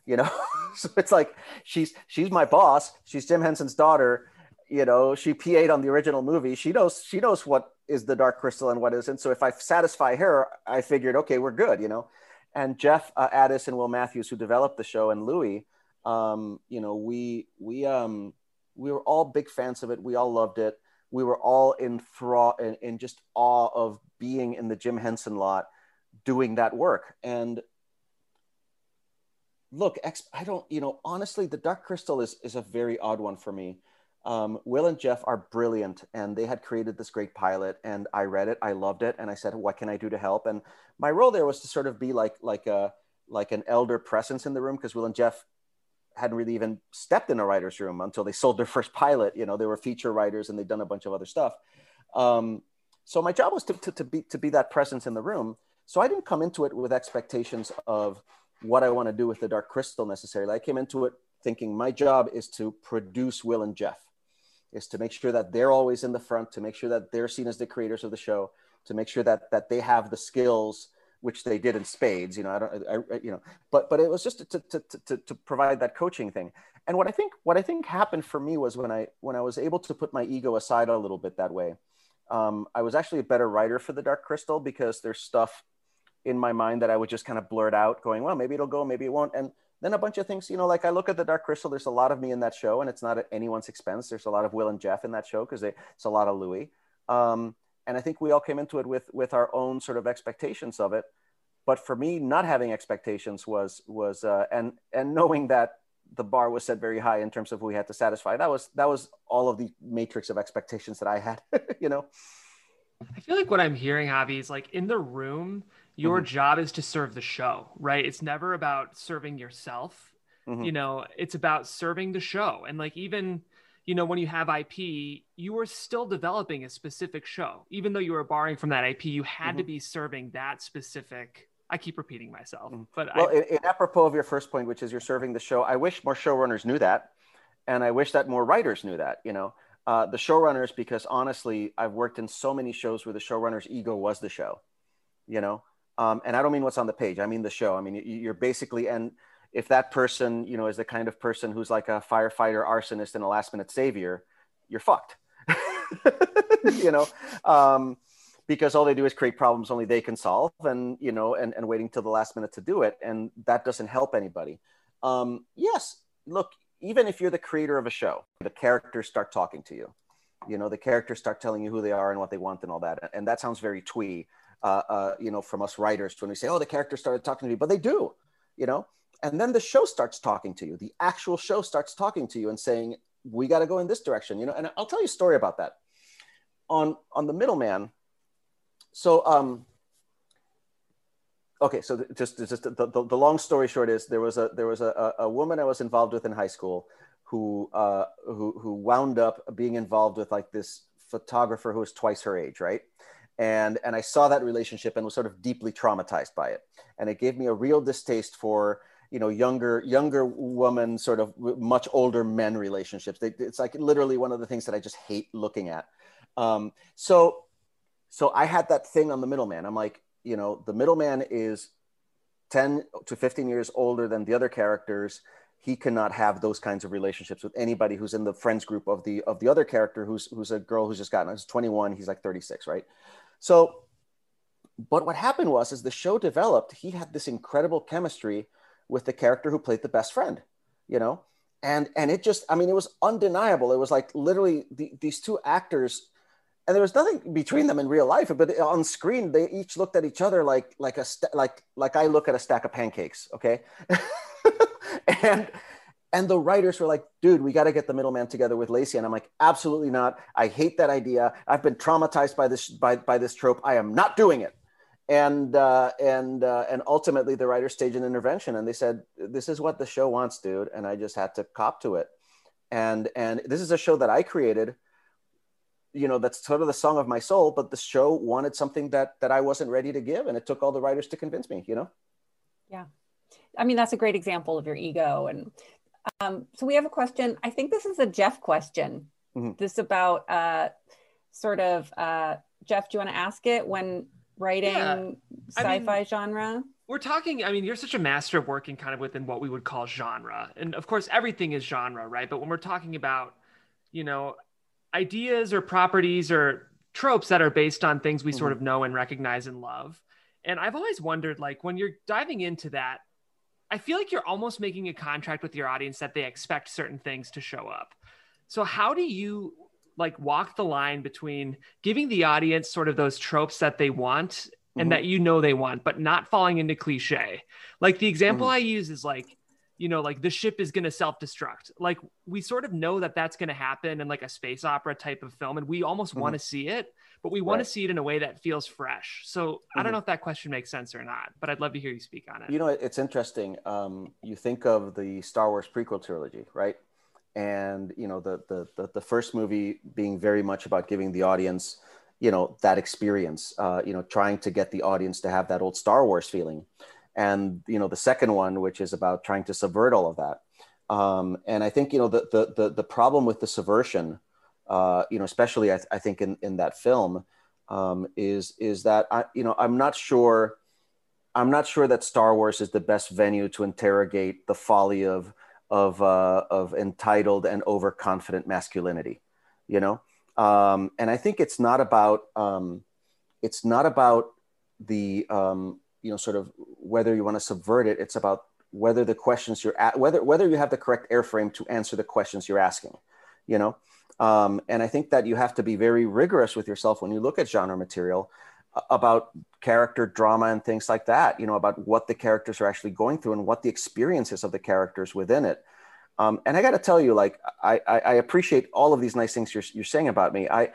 You know, so it's like she's she's my boss. She's Jim Henson's daughter. You know, she PA'd on the original movie. She knows she knows what is the Dark Crystal and what isn't. So if I satisfy her, I figured, okay, we're good. You know, and Jeff uh, Addiss and Will Matthews, who developed the show, and Louis, um, you know, we we um, we were all big fans of it. We all loved it. We were all in thrall in, in just awe of being in the Jim Henson lot, doing that work. And look, I don't, you know, honestly, the Dark Crystal is is a very odd one for me. Um, Will and Jeff are brilliant, and they had created this great pilot, and I read it, I loved it, and I said, "What can I do to help?" And my role there was to sort of be like like a like an elder presence in the room because Will and Jeff hadn't really even stepped in a writer's room until they sold their first pilot. You know, they were feature writers and they'd done a bunch of other stuff. Um, so my job was to, to, to, be, to be that presence in the room. So I didn't come into it with expectations of what I want to do with the Dark Crystal necessarily. I came into it thinking my job is to produce Will and Jeff, is to make sure that they're always in the front, to make sure that they're seen as the creators of the show, to make sure that that they have the skills which they did in spades. You know, I don't, I, you know, but but it was just to, to, to, to, to provide that coaching thing. And what I think what I think happened for me was when I when I was able to put my ego aside a little bit that way. Um, I was actually a better writer for the Dark Crystal because there's stuff in my mind that I would just kind of blurt out, going, well, maybe it'll go, maybe it won't. And then a bunch of things, you know, like I look at the Dark Crystal, there's a lot of me in that show, and it's not at anyone's expense. There's a lot of Will and Jeff in that show because it's a lot of Louis. Um, and I think we all came into it with with our own sort of expectations of it. But for me, not having expectations was was uh, and and knowing that the bar was set very high in terms of who we had to satisfy. That was that was all of the matrix of expectations that I had. you know. I feel like what I'm hearing, Javi, is like in the room, your Mhm. job is to serve the show, right? It's never about serving yourself. Mhm. You know, it's about serving the show. And like even, you know, when you have IP, you were still developing a specific show. Even though you were borrowing from that IP, you had mm-hmm. to be serving that specific. I keep repeating myself, mm-hmm. but well, I, in, in apropos of your first point, which is you're serving the show, I wish more showrunners knew that, and I wish that more writers knew that. You know, uh, the showrunners, because honestly, I've worked in so many shows where the showrunner's ego was the show. You know, um, and I don't mean what's on the page. I mean the show. I mean you're basically and if that person, you know, is the kind of person who's like a firefighter, arsonist, and a last minute savior, you're fucked. you know, um, because all they do is create problems only they can solve, and you know, and, and waiting till the last minute to do it, and that doesn't help anybody. Um, yes, look, even if you're the creator of a show, the characters start talking to you. You know, the characters start telling you who they are and what they want and all that, and that sounds very twee. Uh, uh, you know, from us writers when we say, "Oh, the characters started talking to me," but they do. You know, and then the show starts talking to you. The actual show starts talking to you and saying we got to go in this direction you know? And i'll tell you a story about that. On on the middleman so um okay so just just the, the, the, long story short is there was a there was a, a woman i was involved with in high school who uh who who wound up being involved with like this photographer who was twice her age right? And and i saw that relationship and was sort of deeply traumatized by it. And it gave me a real distaste for you know younger younger woman sort of much older men relationships. They, it's like literally one of the things that i just hate looking at. Um, so so i had that thing on the middleman. I'm like you know the middleman is 10 to 15 years older than the other characters. He cannot have those kinds of relationships with anybody who's in the friends group of the of the other character who's who's a girl who's just gotten He's 21 he's like 36 right? So but what happened was as the show developed he had this incredible chemistry with the character who played the best friend, you know? And and it just, I mean, it was undeniable. It was like literally the, these two actors, and there was nothing between them in real life, but on screen they each looked at each other like like a st- like like I look at a stack of pancakes, okay? and and the writers were like, dude, we got to get the middleman together with Lacey. And I'm like, absolutely not. I hate that idea. I've been traumatized by this by, by this trope. I am not doing it and uh, and uh, and ultimately the writers staged an intervention. And they said this is what the show wants dude. And i just had to cop to it. And and this is a show that i created you know that's sort of the song of my soul but the show wanted something that that i wasn't ready to give and it took all the writers to convince me you know? Yeah. I mean that's a great example of your ego. And um, so we have a question. I think this is a jeff question. Mm-hmm. this about uh, sort of uh, jeff do you want to ask it? When writing yeah. sci-fi I mean, genre? We're talking, I mean, you're such a master of working kind of within what we would call genre. And of course, everything is genre, right? But when we're talking about, you know, ideas or properties or tropes that are based on things we mm-hmm. sort of know and recognize and love. And I've always wondered, like, when you're diving into that, I feel like you're almost making a contract with your audience that they expect certain things to show up. So, how do you like walk the line between giving the audience sort of those tropes that they want and mm-hmm. that you know they want, but not falling into cliche. Like the example mm-hmm. I use is like, you know, like the ship is going to self destruct. Like we sort of know that that's going to happen in like a space opera type of film, and we almost mm-hmm. want to see it, but we want right. to see it in a way that feels fresh. So I don't mm-hmm. know if that question makes sense or not, but I'd love to hear you speak on it. You know, it's interesting. Um, you think of the Star Wars prequel trilogy, right? And you know the, the the the, first movie being very much about giving the audience you know that experience uh, you know trying to get the audience to have that old star wars feeling. And you know the second one which is about trying to subvert all of that. Um, and i think you know the, the the the, problem with the subversion uh, you know especially I, th- I, think in in that film um, is is that i you know i'm not sure i'm not sure that star wars is the best venue to interrogate the folly of of uh, of entitled and overconfident masculinity, you know. Um, and I think it's not about um, it's not about the um, you know sort of whether you want to subvert it. It's about whether the questions you're at whether whether you have the correct airframe to answer the questions you're asking, you know. Um, and I think that you have to be very rigorous with yourself when you look at genre material about character drama and things like that you know about what the characters are actually going through and what the experiences of the characters within it. Um, and i got to tell you like I, I, I appreciate all of these nice things you're, you're saying about me. I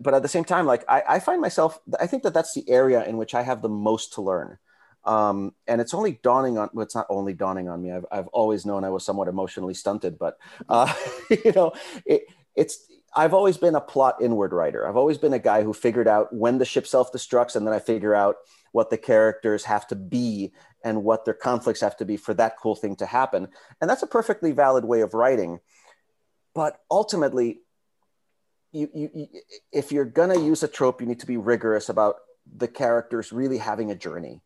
but at the same time like I, I find myself i think that that's the area in which i have the most to learn. Um, and it's only dawning on well, it's not only dawning on me. I've, I've always known i was somewhat emotionally stunted but uh, you know it, it's I've always been a plot inward writer. I've always been a guy who figured out when the ship self destructs, and then I figure out what the characters have to be and what their conflicts have to be for that cool thing to happen. And that's a perfectly valid way of writing. But ultimately, you, you, you if you're going to use a trope, you need to be rigorous about the characters really having a journey,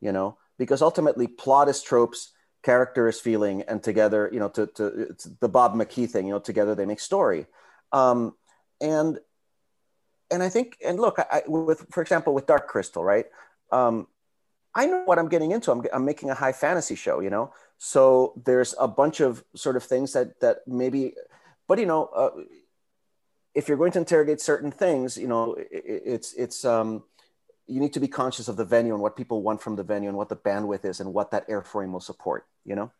you know, because ultimately plot is tropes, character is feeling, and together, you know, to, to the Bob McKee thing, you know, together they make story. Um, and and I think, and look, I, with for example, with Dark Crystal, right? Um, I know what I'm getting into. I'm, I'm making a high fantasy show, you know. So there's a bunch of sort of things that that maybe, but you know, uh, if you're going to interrogate certain things, you know, it, it's it's um, you need to be conscious of the venue and what people want from the venue and what the bandwidth is and what that airframe will support. You know,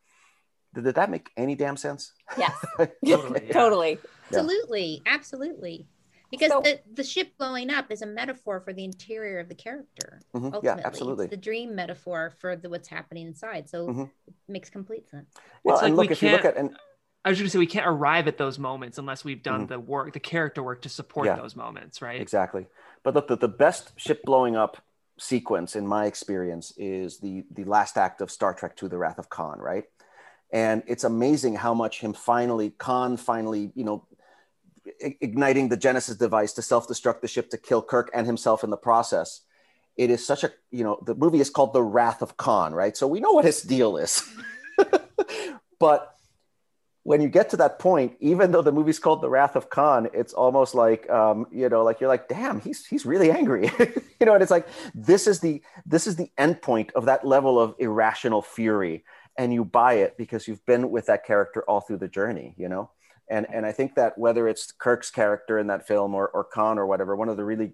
did, did that make any damn sense? Yes, totally. Yeah. totally. Absolutely, absolutely. Because so, the, the ship blowing up is a metaphor for the interior of the character. Mm-hmm, ultimately. Yeah, absolutely. It's the dream metaphor for the what's happening inside. So mm-hmm. it makes complete sense. Well, it's and like look, if you look at and I was going to say we can't arrive at those moments unless we've done mm-hmm. the work, the character work to support yeah, those moments, right? Exactly. But look, the, the best ship blowing up sequence in my experience is the the last act of Star Trek II: The Wrath of Khan, right? And it's amazing how much him finally Khan finally, you know, igniting the Genesis device to self-destruct the ship to kill Kirk and himself in the process. It is such a, you know, the movie is called The Wrath of Khan, right? So we know what his deal is. but when you get to that point, even though the movie's called The Wrath of Khan, it's almost like um, you know, like you're like, damn, he's he's really angry, you know. And it's like this is the this is the end point of that level of irrational fury, and you buy it because you've been with that character all through the journey, you know. And and I think that whether it's Kirk's character in that film or or Khan or whatever, one of the really,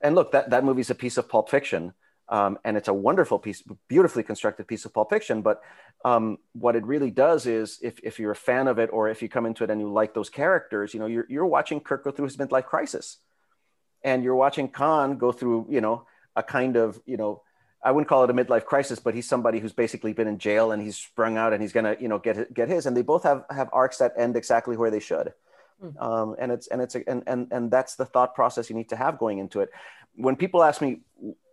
and look, that that movie's a piece of Pulp Fiction um, and it's a wonderful piece, beautifully constructed piece of Pulp Fiction. But um, what it really does is, if, if you're a fan of it, or if you come into it and you like those characters, you know, you're, you're watching Kirk go through his midlife crisis, and you're watching Khan go through, you know, a kind of, you know, I wouldn't call it a midlife crisis, but he's somebody who's basically been in jail and he's sprung out and he's gonna, you know, get get his. And they both have have arcs that end exactly where they should. Mm-hmm. Um, and it's and it's a, and and and that's the thought process you need to have going into it. When people ask me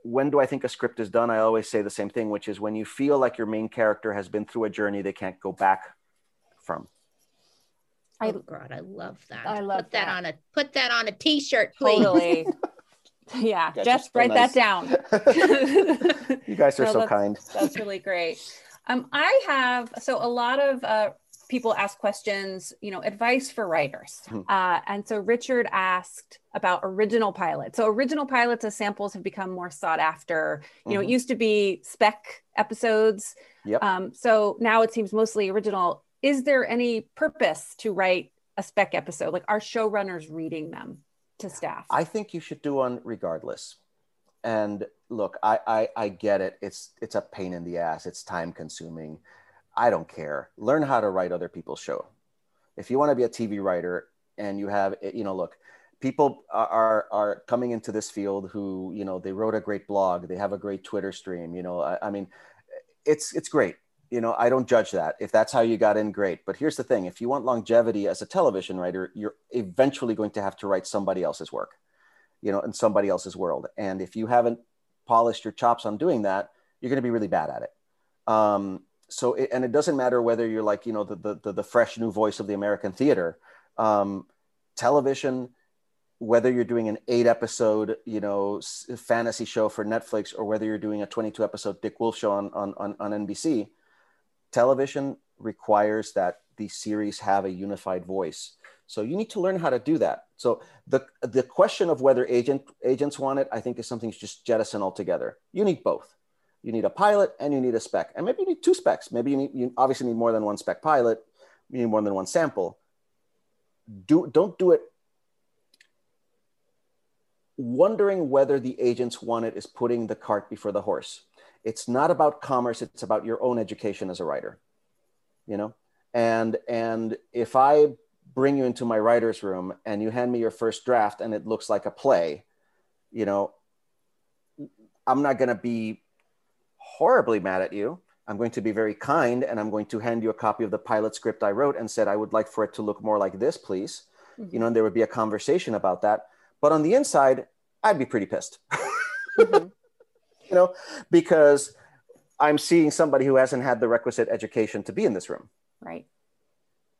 when do I think a script is done? I always say the same thing, which is when you feel like your main character has been through a journey they can't go back from. Oh God, I love that. I love put that. that on a put that on a t-shirt, please. Totally. yeah, just write nice. that down. you guys are no, so that's, kind. That's really great. Um, I have so a lot of uh, people ask questions, you know, advice for writers. Hmm. Uh, and so Richard asked about original pilots. So original pilots as samples have become more sought after. You know, mm-hmm. it used to be spec episodes. Yep. Um, so now it seems mostly original. Is there any purpose to write a spec episode? Like are showrunners reading them to staff? I think you should do one regardless. And look, I, I, I get it. It's it's a pain in the ass. It's time consuming I don't care. Learn how to write other people's show. If you want to be a TV writer and you have, eh, you know, look, people are are coming into this field who, you know, they wrote a great blog, they have a great Twitter stream. You know, I, I mean, eh, it's it's great. You know, I don't judge that. If that's how you got in, great. But here's the thing: if you want longevity as a television writer, you're eventually going to have to write somebody else's work, you know, in somebody else's world. And if you haven't polished your chops on doing that, you're going to be really bad at it. Um, so it, and it doesn't matter whether you're like you know the the, the fresh new voice of the american theater um, television whether you're doing an eight episode you know fantasy show for netflix or whether you're doing a 22 episode dick wolf show on, on, on, on nbc television requires that the series have a unified voice so you need to learn how to do that so the the question of whether agent agents want it i think is something just jettison altogether you need both you need a pilot and you need a spec. And maybe you need two specs. Maybe you need you obviously need more than one spec pilot, you need more than one sample. Do don't do it wondering whether the agents want it is putting the cart before the horse. It's not about commerce, it's about your own education as a writer. You know? And and if I bring you into my writer's room and you hand me your first draft and it looks like a play, you know, I'm not going to be horribly mad at you. I'm going to be very kind and I'm going to hand you a copy of the pilot script I wrote and said, I would like for it to look more like this, please. mm-hmm. you know, and there would be a conversation about that. But on the inside, I'd be pretty pissed. mm-hmm. You know, because I'm seeing somebody who hasn't had the requisite education to be in this room. Right.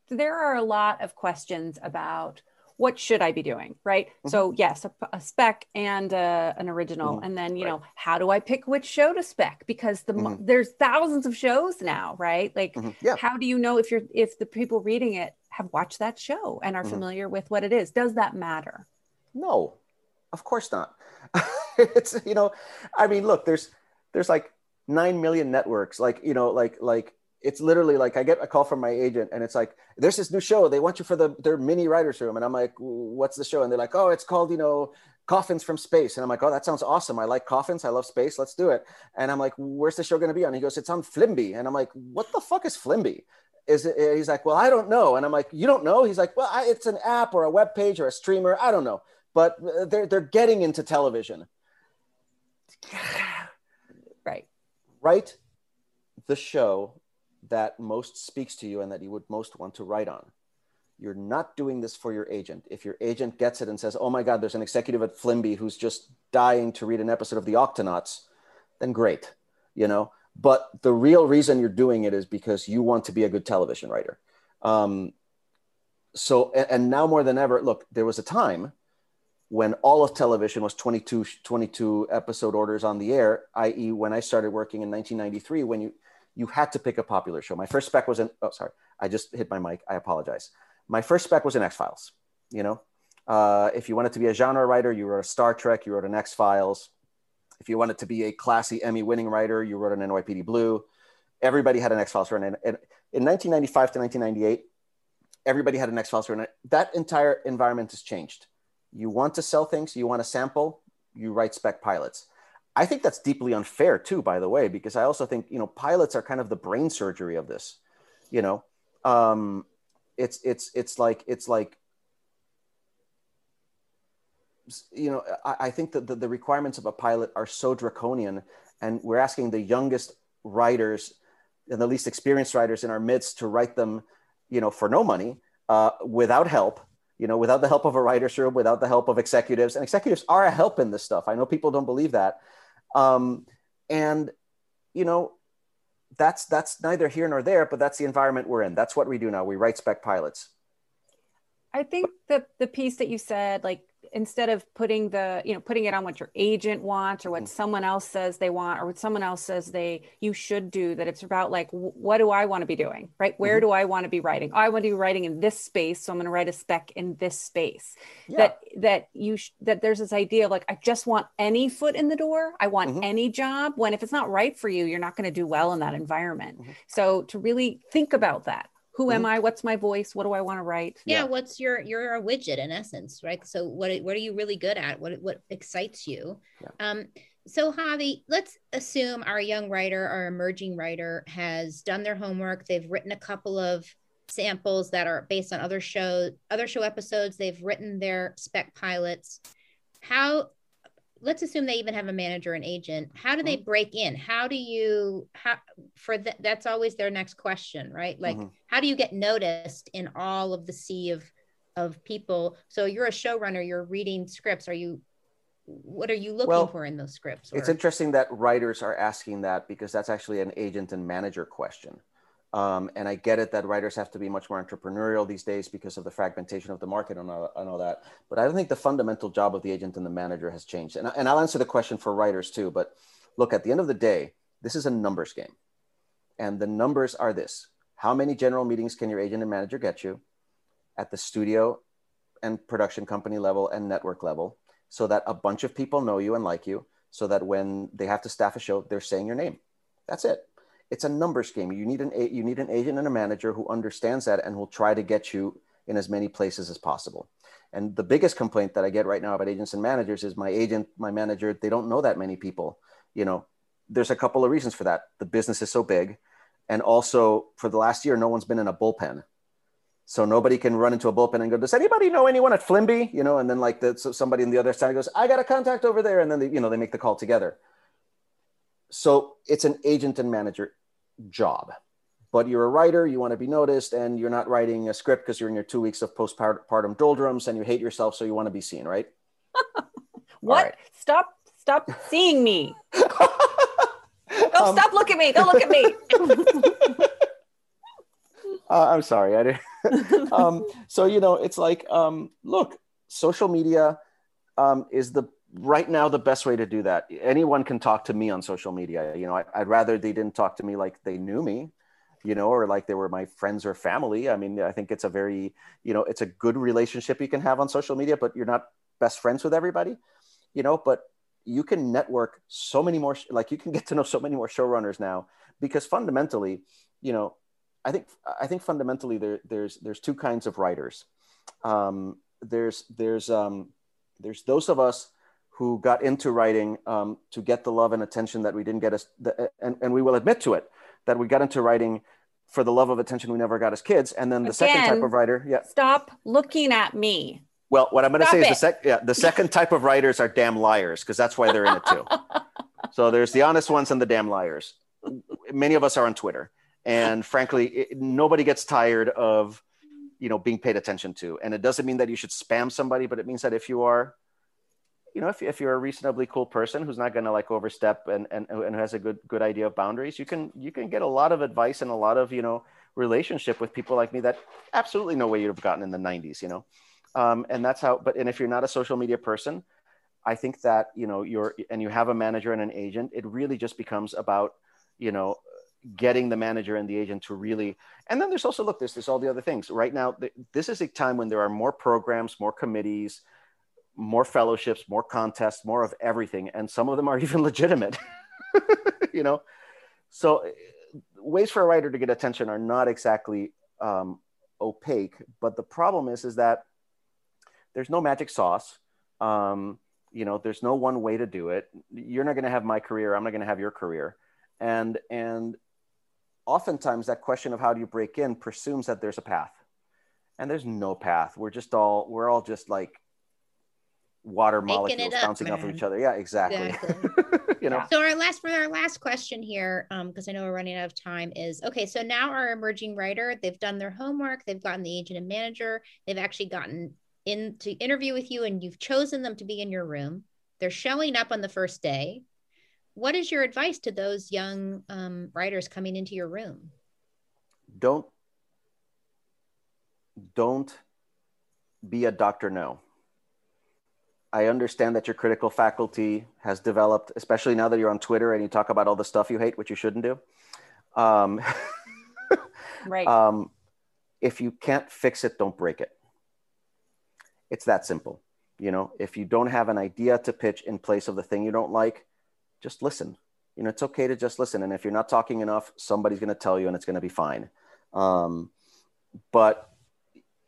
So there are a lot of questions about what should I be doing? Right. Mm-hmm. So yes, a, a spec and uh, an original, mm-hmm. and then you right. know how do I pick which show to spec? Because the mm-hmm. there's thousands of shows now, right? Like, mm-hmm. yeah. how do you know if you're if the people reading it have watched that show and are mm-hmm. familiar with what it is? Does that matter? No, of course not. it's you know, I mean, look, there's there's like nine million networks, like you know, like like it's literally like I get a call from my agent and it's like, there's this new show. They want you for the their mini writers room. And I'm like, what's the show? And they're like, oh, it's called, you know, Coffins from Space. And I'm like, oh, that sounds awesome. I like coffins. I love space. Let's do it. And I'm like, where's the show going to be on? He goes, it's on Flimby. And I'm like, what the fuck is Flimby? Is it, he's like, well, I don't know. And I'm like, you don't know? He's like, well, I, it's an app or a web page or a streamer. I don't know. But uh, they're, they're getting into television. Right. Right. The show that most speaks to you and that you would most want to write on. You're not doing this for your agent. If your agent gets it and says, oh my God, there's an executive at Flimby who's just dying to read an episode of The Octonauts, then great, you know? But the real reason you're doing it is because you want to be a good television writer. Um, so, and, and now more than ever, look, there was a time when all of television was 22, 22 episode orders on the air, i.e., when I started working in 1993, when you you had to pick a popular show. My first spec was in, oh, sorry, I just hit my mic. I apologize. My first spec was in X Files. You know, uh, if you wanted to be a genre writer, you wrote a Star Trek, you wrote an X Files. If you wanted to be a classy Emmy winning writer, you wrote an NYPD Blue. Everybody had an X Files run. And in 1995 to 1998, everybody had an X Files run. That entire environment has changed. You want to sell things, you want to sample, you write spec pilots. I think that's deeply unfair too, by the way, because I also think you know pilots are kind of the brain surgery of this. You know, um, it's it's it's like it's like you know I, I think that the, the requirements of a pilot are so draconian, and we're asking the youngest writers and the least experienced writers in our midst to write them, you know, for no money, uh, without help, you know, without the help of a writer's room, without the help of executives. And executives are a help in this stuff. I know people don't believe that, um, and you know, that's that's neither here nor there, but that's the environment we're in. That's what we do now. We write spec pilots. I think the the piece that you said, like instead of putting the you know putting it on what your agent wants or what mm-hmm. someone else says they want or what someone else says they you should do that it's about like what do i want to be doing right where mm-hmm. do i want to be writing i want to be writing in this space so i'm going to write a spec in this space yeah. that that you sh- that there's this idea of like i just want any foot in the door i want mm-hmm. any job when if it's not right for you you're not going to do well in that environment mm-hmm. so to really think about that who mm-hmm. am I? What's my voice? What do I want to write? Yeah, yeah, what's your you're a widget in essence, right? So what what are you really good at? What what excites you? Yeah. Um, so Javi, let's assume our young writer, our emerging writer, has done their homework. They've written a couple of samples that are based on other show other show episodes. They've written their spec pilots. How let's assume they even have a manager and agent how do they mm-hmm. break in how do you how for that that's always their next question right like mm-hmm. how do you get noticed in all of the sea of of people so you're a showrunner you're reading scripts are you what are you looking well, for in those scripts or? it's interesting that writers are asking that because that's actually an agent and manager question um, and I get it that writers have to be much more entrepreneurial these days because of the fragmentation of the market and all, and all that. But I don't think the fundamental job of the agent and the manager has changed. And, and I'll answer the question for writers too. But look, at the end of the day, this is a numbers game. And the numbers are this How many general meetings can your agent and manager get you at the studio and production company level and network level so that a bunch of people know you and like you so that when they have to staff a show, they're saying your name? That's it it's a numbers game. You need an you need an agent and a manager who understands that and will try to get you in as many places as possible. And the biggest complaint that I get right now about agents and managers is my agent, my manager, they don't know that many people. You know, there's a couple of reasons for that. The business is so big, and also for the last year, no one's been in a bullpen. So nobody can run into a bullpen and go, does anybody know anyone at Flimby? You know, and then like the, so somebody on the other side goes, I got a contact over there. And then they, you know, they make the call together. So it's an agent and manager job. but you're a writer, you want to be noticed, and you're not writing a script because you're in your two weeks of postpartum doldrums and you hate yourself, so you want to be seen, right? what? Right. Stop! Stop seeing me. Don't um, stop! Look at me! Don't look at me. uh, I'm sorry. I didn't. um, so you know, it's like, um, look, social media um, is the right now the best way to do that. Anyone can talk to me on social media. You know, I, I'd rather they didn't talk to me like they knew me you know, or like they were my friends or family. I mean, I think it's a very, you know, it's a good relationship you can have on social media, but you're not best friends with everybody, you know, but you can network so many more, like you can get to know so many more showrunners now because fundamentally, you know, I think, I think fundamentally there, there's, there's two kinds of writers. Um, there's, there's, um, there's those of us who got into writing um, to get the love and attention that we didn't get us, the, and, and we will admit to it that we got into writing for the love of attention we never got as kids. And then the Again, second type of writer, yeah. Stop looking at me. Well, what I'm going to say it. is the sec- yeah, the second type of writers are damn liars because that's why they're in it too. so there's the honest ones and the damn liars. Many of us are on Twitter, and frankly, it, nobody gets tired of you know being paid attention to. And it doesn't mean that you should spam somebody, but it means that if you are you know, if, if you're a reasonably cool person who's not going to like overstep and, and, and who has a good, good idea of boundaries, you can, you can get a lot of advice and a lot of, you know, relationship with people like me that absolutely no way you'd have gotten in the nineties, you know? Um, and that's how, but, and if you're not a social media person, I think that, you know, you're, and you have a manager and an agent, it really just becomes about, you know, getting the manager and the agent to really, and then there's also, look, there's, there's all the other things right now. This is a time when there are more programs, more committees, more fellowships, more contests, more of everything, and some of them are even legitimate. you know, so ways for a writer to get attention are not exactly um, opaque, but the problem is is that there's no magic sauce. Um, you know, there's no one way to do it. You're not going to have my career. I'm not going to have your career, and and oftentimes that question of how do you break in presumes that there's a path, and there's no path. We're just all we're all just like water Making molecules up, bouncing man. off of each other. Yeah, exactly. exactly. you know. So our last for our last question here, because um, I know we're running out of time, is okay. So now our emerging writer, they've done their homework, they've gotten the agent and manager, they've actually gotten in to interview with you, and you've chosen them to be in your room. They're showing up on the first day. What is your advice to those young um, writers coming into your room? Don't don't be a doctor no I understand that your critical faculty has developed, especially now that you're on Twitter and you talk about all the stuff you hate, which you shouldn't do. Um, right. Um, if you can't fix it, don't break it. It's that simple. You know, if you don't have an idea to pitch in place of the thing you don't like, just listen. You know, it's okay to just listen. And if you're not talking enough, somebody's going to tell you and it's going to be fine. Um, but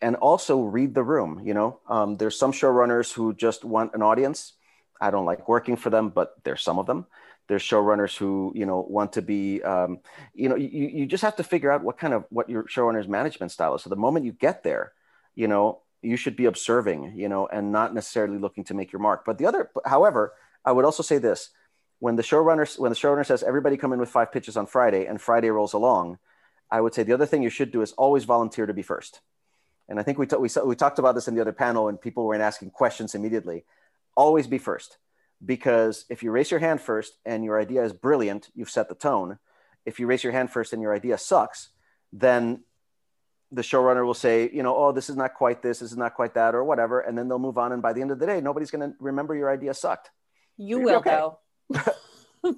and also read the room. You know, um, there's some showrunners who just want an audience. I don't like working for them, but there's some of them. There's showrunners who you know want to be. Um, you know, you, you just have to figure out what kind of what your showrunner's management style is. So the moment you get there, you know, you should be observing. You know, and not necessarily looking to make your mark. But the other, however, I would also say this: when the showrunner when the showrunner says everybody come in with five pitches on Friday and Friday rolls along, I would say the other thing you should do is always volunteer to be first and I think we, t- we, we talked about this in the other panel and people weren't asking questions immediately. Always be first because if you raise your hand first and your idea is brilliant, you've set the tone. If you raise your hand first and your idea sucks, then the showrunner will say, you know, oh, this is not quite this, this is not quite that, or whatever, and then they'll move on. And by the end of the day, nobody's going to remember your idea sucked. You will, okay. though. but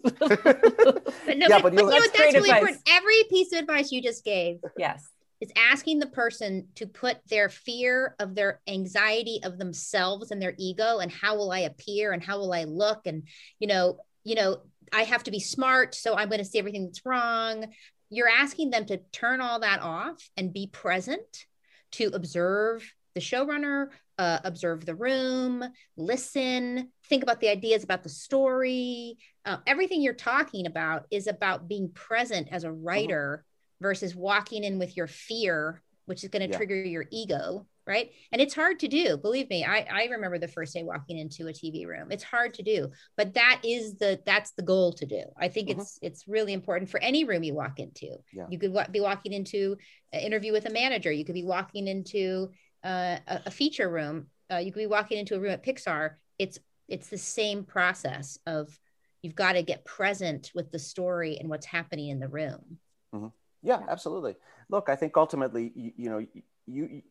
no, yeah, but, but, you know, that's really important. Every piece of advice you just gave, yes, is asking the person to put their fear of their anxiety of themselves and their ego and how will I appear and how will I look? And you know you know I have to be smart so I'm going to see everything that's wrong. You're asking them to turn all that off and be present to observe the showrunner uh, observe the room listen think about the ideas about the story. Uh, everything you're talking about is about being present as a mm-hmm. writer versus walking in with your fear, which is going to yeah. trigger your ego right? And it's hard to do believe me. I i remember the first day walking into a tv room. It's hard to do but that is the that's the goal to do. I think mm-hmm. it's it's really important for any room you walk into. Yeah. you could be walking into an interview with a manager. You could be walking into uh, a, a, feature room. Uh, you could be walking into a room at pixar. It's it's the same process of you've got to get present with the story and what's happening in the room. Mm-hmm. Yeah, yeah, absolutely look i think ultimately you, you know you, you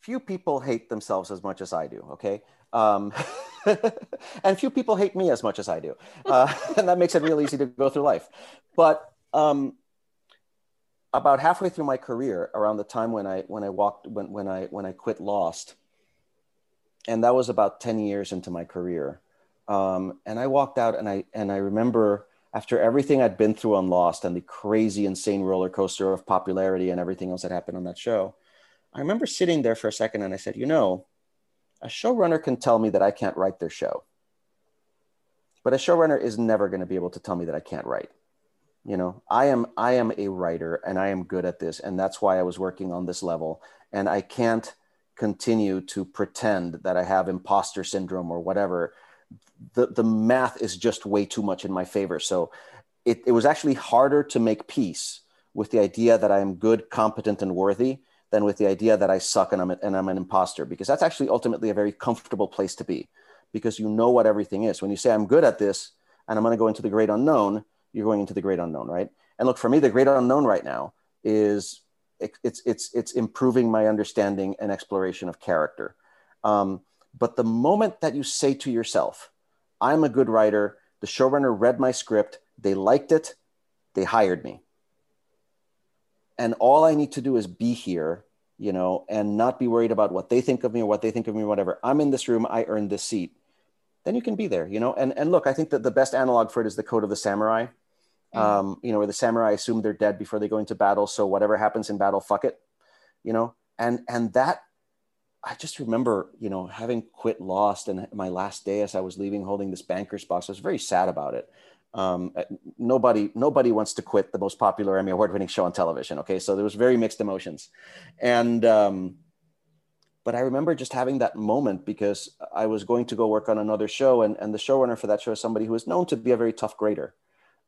few people hate themselves as much as I do, okay? Um, and few people hate me as much as I do. Uh, and that makes it real easy to go through life. But um, about halfway through my career, around the time when I, when I walked, when, when, I, when I quit Lost, and that was about 10 years into my career. Um, and I walked out and I, and I remember after everything I'd been through on Lost and the crazy, insane roller coaster of popularity and everything else that happened on that show, I remember sitting there for a second and I said, you know, a showrunner can tell me that I can't write their show. But a showrunner is never going to be able to tell me that I can't write. You know, I am I am a writer and I am good at this and that's why I was working on this level and I can't continue to pretend that I have imposter syndrome or whatever. The the math is just way too much in my favor. So it, it was actually harder to make peace with the idea that I am good, competent, and worthy than with the idea that I suck and I'm, a, and I'm an imposter, because that's actually ultimately a very comfortable place to be because you know what everything is. When you say, I'm good at this and I'm going to go into the great unknown, you're going into the great unknown, right? And look, for me, the great unknown right now is it's, it's, it's improving my understanding and exploration of character. Um, but the moment that you say to yourself, I'm a good writer, the showrunner read my script, they liked it, they hired me and all I need to do is be here, you know, and not be worried about what they think of me or what they think of me or whatever. I'm in this room, I earned this seat. Then you can be there, you know. And and look, I think that the best analog for it is the code of the samurai. Mm-hmm. Um, you know, where the samurai assume they're dead before they go into battle, so whatever happens in battle, fuck it, you know. And and that I just remember, you know, having quit Lost and my last day as I was leaving, holding this banker's box. I was very sad about it um, uh, nobody nobody wants to quit the most popular Emmy award winning show on television. Okay, so there was very mixed emotions, and um, but I remember just having that moment because I was going to go work on another show, and and the showrunner for that show is somebody who is known to be a very tough grader,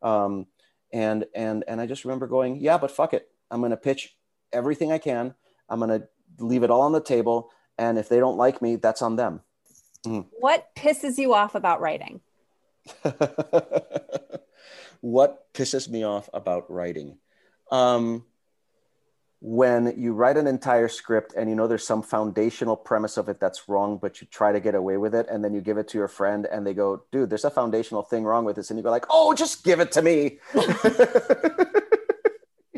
um, and and and I just remember going, yeah, but fuck it, I'm going to pitch everything I can. I'm going to leave it all on the table, and if they don't like me, that's on them. Mm. What pisses you off about writing? what pisses me off about writing? Um, when you write an entire script and you know there's some foundational premise of it that's wrong, but you try to get away with it, and then you give it to your friend and they go, dude, there's a foundational thing wrong with this. And you go, like, oh, just give it to me.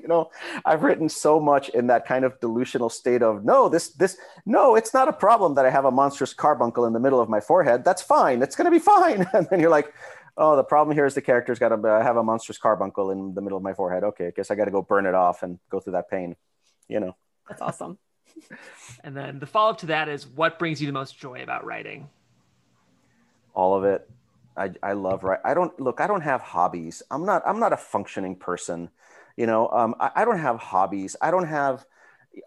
you know i've written so much in that kind of delusional state of no this this no it's not a problem that i have a monstrous carbuncle in the middle of my forehead that's fine it's going to be fine and then you're like oh the problem here is the character's got to have a monstrous carbuncle in the middle of my forehead okay i guess i got to go burn it off and go through that pain you know that's awesome and then the follow-up to that is what brings you the most joy about writing all of it I, I love right. I don't look. I don't have hobbies. I'm not. I'm not a functioning person. You know, um, I, I, don't have hobbies. I don't have.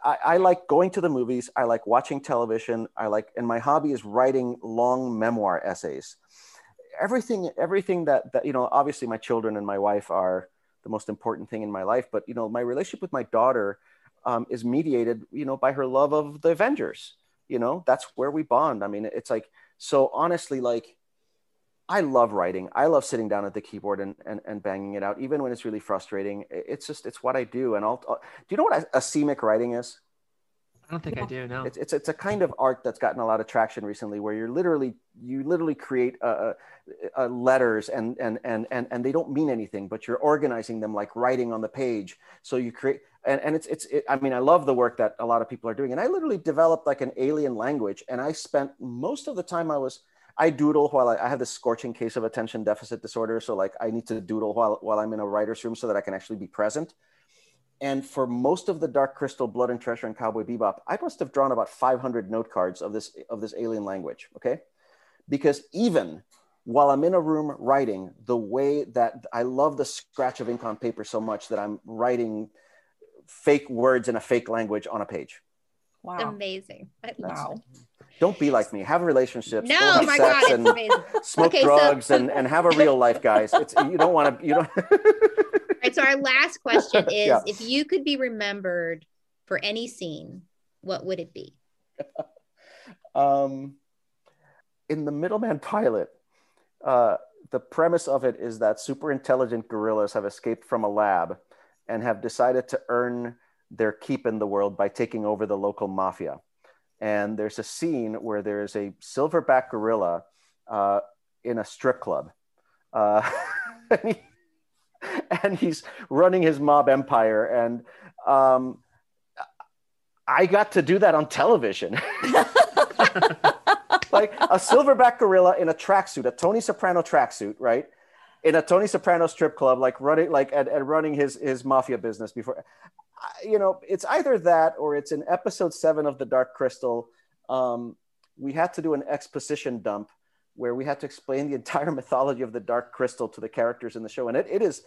I, I, like going to the movies. I like watching television. I like, and my hobby is writing long memoir essays. Everything, everything that that you know. Obviously, my children and my wife are the most important thing in my life. But you know, my relationship with my daughter um, is mediated, you know, by her love of the Avengers. You know, that's where we bond. I mean, it's like so. Honestly, like I love writing. I love sitting down at the keyboard and, and, and banging it out, even when it's really frustrating. It's just, it's what I do. And I'll, I'll do you know what asemic writing is? I don't think I do. No, it's, it's, it's a kind of art that's gotten a lot of traction recently where you're literally, you literally create uh, uh, letters and, and, and, and, and they don't mean anything, but you're organizing them like writing on the page. So you create, and, and it's, it's, it, I mean, I love the work that a lot of people are doing. And I literally developed like an alien language. And I spent most of the time I was, I doodle while I, I, have this scorching case of attention deficit disorder. So like I need to doodle while, while I'm in a writer's room so that I can actually be present. And for most of the Dark Crystal, Blood and Treasure, and Cowboy Bebop, I must have drawn about 500 note cards of this of this alien language. Okay, because even while I'm in a room writing, the way that I love the scratch of ink on paper so much that I'm writing fake words in a fake language on a page. Wow. Amazing. I love Wow. it. Don't be like me. Have relationships. No, have my God, and smoke Okay, so- drugs and, and have a real life, guys. It's you don't want to you don't All right. So our last question is Yeah. if you could be remembered for any scene, what would it be? um, in the middleman pilot, uh, the premise of it is that super intelligent gorillas have escaped from a lab and have decided to earn their keep in the world by taking over the local mafia. And there's a scene where there's a silverback gorilla uh, in a strip club. Uh, and he's running his mob empire. And um, I got to do that on television. like a silverback gorilla in a tracksuit, a Tony Soprano tracksuit, right? In a Tony Soprano strip club, like running, like and, and running his his mafia business before. You know, it's either that or it's in episode seven of The Dark Crystal. Um, we had to do an exposition dump where we had to explain the entire mythology of the Dark Crystal to the characters in the show, and it, it is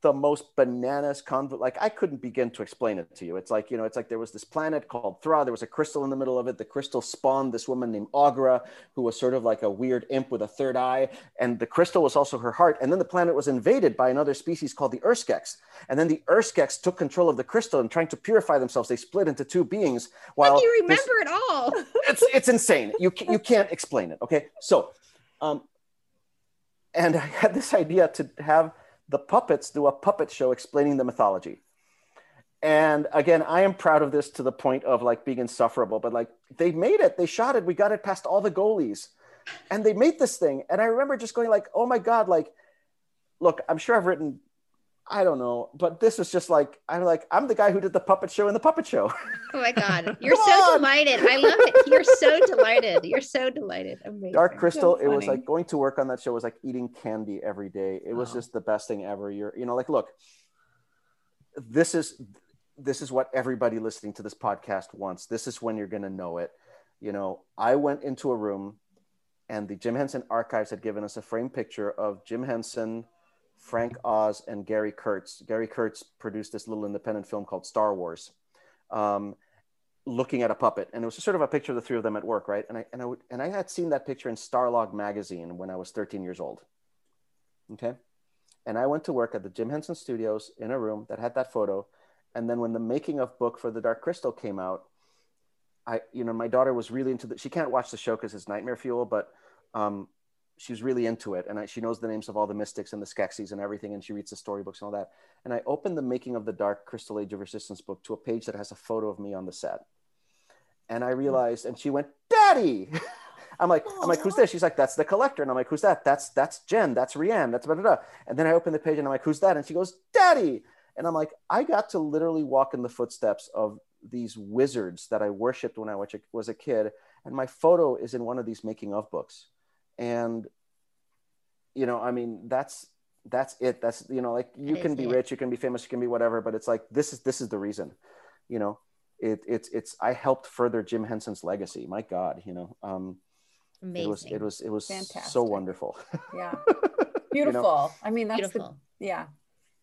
the most bananas conv like i couldn't begin to explain it to you it's like you know it's like there was this planet called thra there was a crystal in the middle of it the crystal spawned this woman named Aughra who was sort of like a weird imp with a third eye and the crystal was also her heart and then the planet was invaded by another species called the urSkeks and then the urSkeks took control of the crystal and trying to purify themselves they split into two beings while How do you this- remember it all? it's it's insane. You you can't explain it. Okay, so, um, and I had this idea to have the puppets do a puppet show explaining the mythology. And again, I am proud of this to the point of like being insufferable. But like they made it, they shot it, we got it past all the goalies, and they made this thing. And I remember just going like, oh my god, like, look, I'm sure I've written. I don't know, but this is just like I'm like I'm the guy who did the puppet show in the puppet show. Oh my God. You're so on. delighted. I love it. You're so delighted. You're so delighted. Amazing. Dark Crystal, it was like going to work on that show was like eating candy every day. It was Oh. just the best thing ever. You're, you know, like, look, this is this is what everybody listening to this podcast wants. This is when you're gonna know it. You know, I went into a room and the Jim Henson archives had given us a framed picture of Jim Henson, Frank Oz, and Gary Kurtz. Gary Kurtz produced this little independent film called Star Wars. Um, looking at a puppet and it was sort of a picture of the three of them at work right and i and i would and i had seen that picture in starlog magazine when i was 13 years old okay and i went to work at the jim henson studios in a room that had that photo and then when the making of book for the dark crystal came out i you know my daughter was really into the she can't watch the show because it's nightmare fuel but um she was really into it and I, she knows the names of all the mystics and the skeksis and everything and she reads the storybooks and all that and i opened the making of the dark crystal age of resistance book to a page that has a photo of me on the set and I hmm. realized, and she went, "Daddy." I'm like, I'm like, who's this? She's like, that's the collector, and I'm like, who's that? That's that's Jen, that's Rian, that's blah, blah, blah. And then I open the page and I'm like, who's that? And she goes, Daddy. And I'm like, I got to literally walk in the footsteps of these wizards that I worshipped when I was a kid, and my photo is in one of these making of books, and you know, I mean, that's that's it. That's you know, like you That can be it. rich, you can be famous, you can be whatever, but it's like this is this is the reason, you know it, it's it's I helped further Jim Henson's legacy. My God, you know, um, Amazing. it was it was it was so wonderful. Yeah. You know? Beautiful. I mean, that's Beautiful. the, yeah.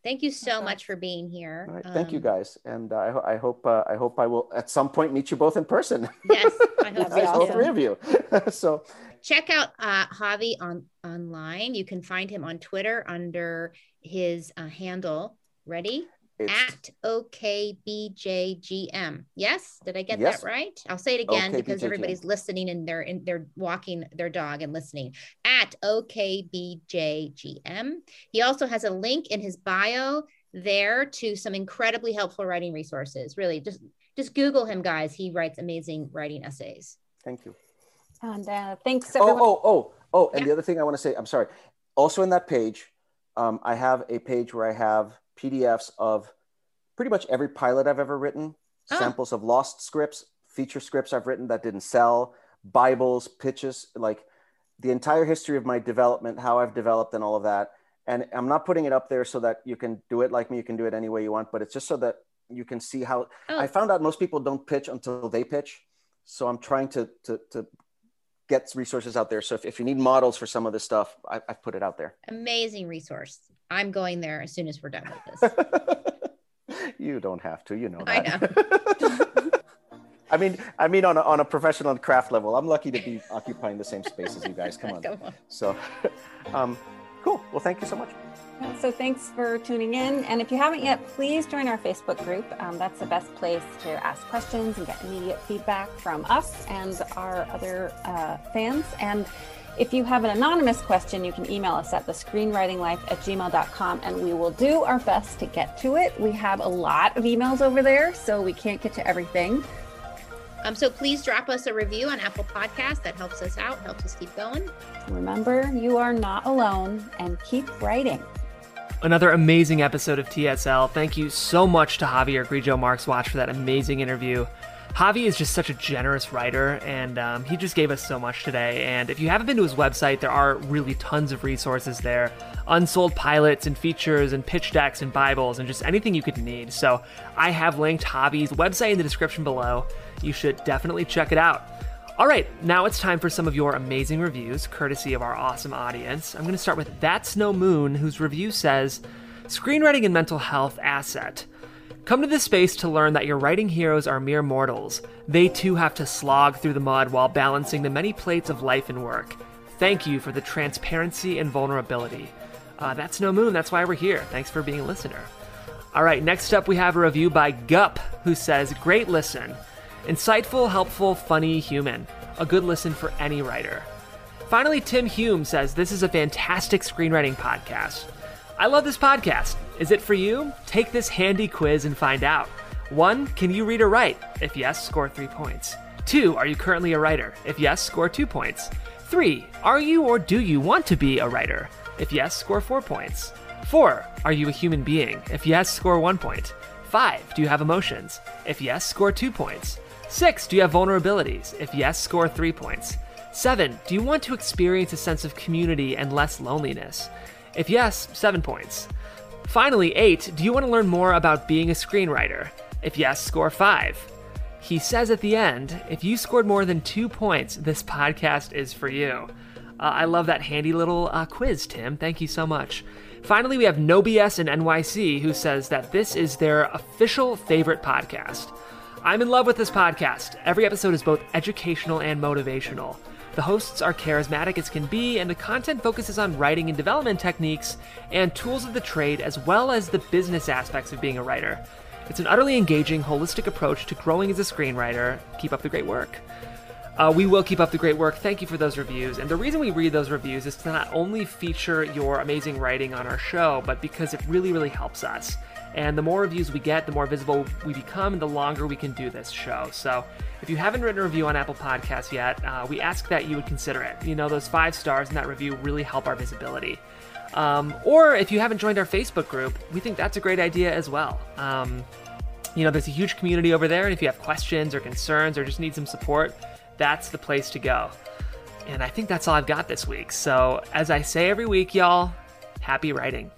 Thank you so That's much for being here. All right, thank you Um, guys, and uh, I, ho- I hope uh, I hope I will at some point meet you both in person. Yes, I hope That'd be Guys, so all three of you. so check out uh, Javi on online. You can find him on Twitter under his uh, handle. Ready? it's At OKBJGM. Yes, did I get Yes. that right? I'll say it again because everybody's listening and they're in, they're walking their dog and listening. At OKBJGM. He also has a link in his bio there to some incredibly helpful writing resources. Really, just just Google him, guys. He writes amazing writing essays. thank you. And uh, thanks Oh oh oh oh, and Yeah. the other thing I want to say, I'm sorry. Also in that page, um, I have a page where I have PDFs of pretty much every pilot I've ever written, Oh. samples of lost scripts, feature scripts I've written that didn't sell, Bibles, pitches, like the entire history of my development, how I've developed, and all of that. And I'm not putting it up there so that you can do it like me. You can do it any way you want, but it's just so that you can see how Oh, I found out most people don't pitch until they pitch. So I'm trying to to, to get resources out there. So if, if you need models for some of this stuff, I, I've put it out there. amazing resource. I'm going there as soon as we're done with this. you don't have to, you know I that. I mean, I mean, on a, on a professional and craft level, I'm lucky to be occupying the same space as you guys. Come on. Come on. So, um, cool. Well, thank you so much. So thanks for tuning in. And if you haven't yet, please join our Facebook group. Um, that's the best place to ask questions and get immediate feedback from us and our other uh, fans. And if you have an anonymous question, you can email us at the screenwritinglife at gmail.com and we will do our best to get to it. We have a lot of emails over there, so we can't get to everything. Um, so please drop us a review on Apple Podcast. That helps us out, helps us keep going. Remember, you are not alone and keep writing. Another amazing episode of TSL. Thank you so much to Javier Grillo-Marxuach for that amazing interview. Javi is just such a generous writer, and um, he just gave us so much today. And if you haven't been to his website, there are really tons of resources there unsold pilots and features and pitch decks and Bibles and just anything you could need. So I have linked Javi's website in the description below. You should definitely check it out. All right, now it's time for some of your amazing reviews, courtesy of our awesome audience. I'm going to start with That's No Moon, whose review says Screenwriting and mental health asset. Come to this space to learn that your writing heroes are mere mortals. They too have to slog through the mud while balancing the many plates of life and work. Thank you for the transparency and vulnerability. Uh, that's no moon, that's why we're here. Thanks for being a listener. All right, next up we have a review by Gup, who says, Great listen. Insightful, helpful, funny, human. A good listen for any writer. Finally, Tim Hume says, This is a fantastic screenwriting podcast. I love this podcast. Is it for you? Take this handy quiz and find out. One, can you read or write? If yes, score three points. Two, are you currently a writer? If yes, score two points. Three, are you or do you want to be a writer? If yes, score four points. Four, are you a human being? If yes, score one point. Five, do you have emotions? If yes, score two points. Six, do you have vulnerabilities? If yes, score three points. Seven, do you want to experience a sense of community and less loneliness? If yes, seven points. Finally, 8. Do you want to learn more about being a screenwriter? If yes, score 5. He says at the end, if you scored more than two points, this podcast is for you. Uh, I love that handy little uh, quiz, Tim. Thank you so much. Finally, we have No BS in NYC who says that this is their official favorite podcast. I'm in love with this podcast. Every episode is both educational and motivational. The hosts are charismatic as can be, and the content focuses on writing and development techniques and tools of the trade, as well as the business aspects of being a writer. It's an utterly engaging, holistic approach to growing as a screenwriter. Keep up the great work. Uh, we will keep up the great work. Thank you for those reviews. And the reason we read those reviews is to not only feature your amazing writing on our show, but because it really, really helps us. And the more reviews we get, the more visible we become, and the longer we can do this show. So if you haven't written a review on Apple Podcasts yet, uh, we ask that you would consider it. You know, those five stars in that review really help our visibility. Um, or if you haven't joined our Facebook group, we think that's a great idea as well. Um, you know, there's a huge community over there, and if you have questions or concerns or just need some support, that's the place to go. And I think that's all I've got this week. So, as I say every week, y'all, happy writing.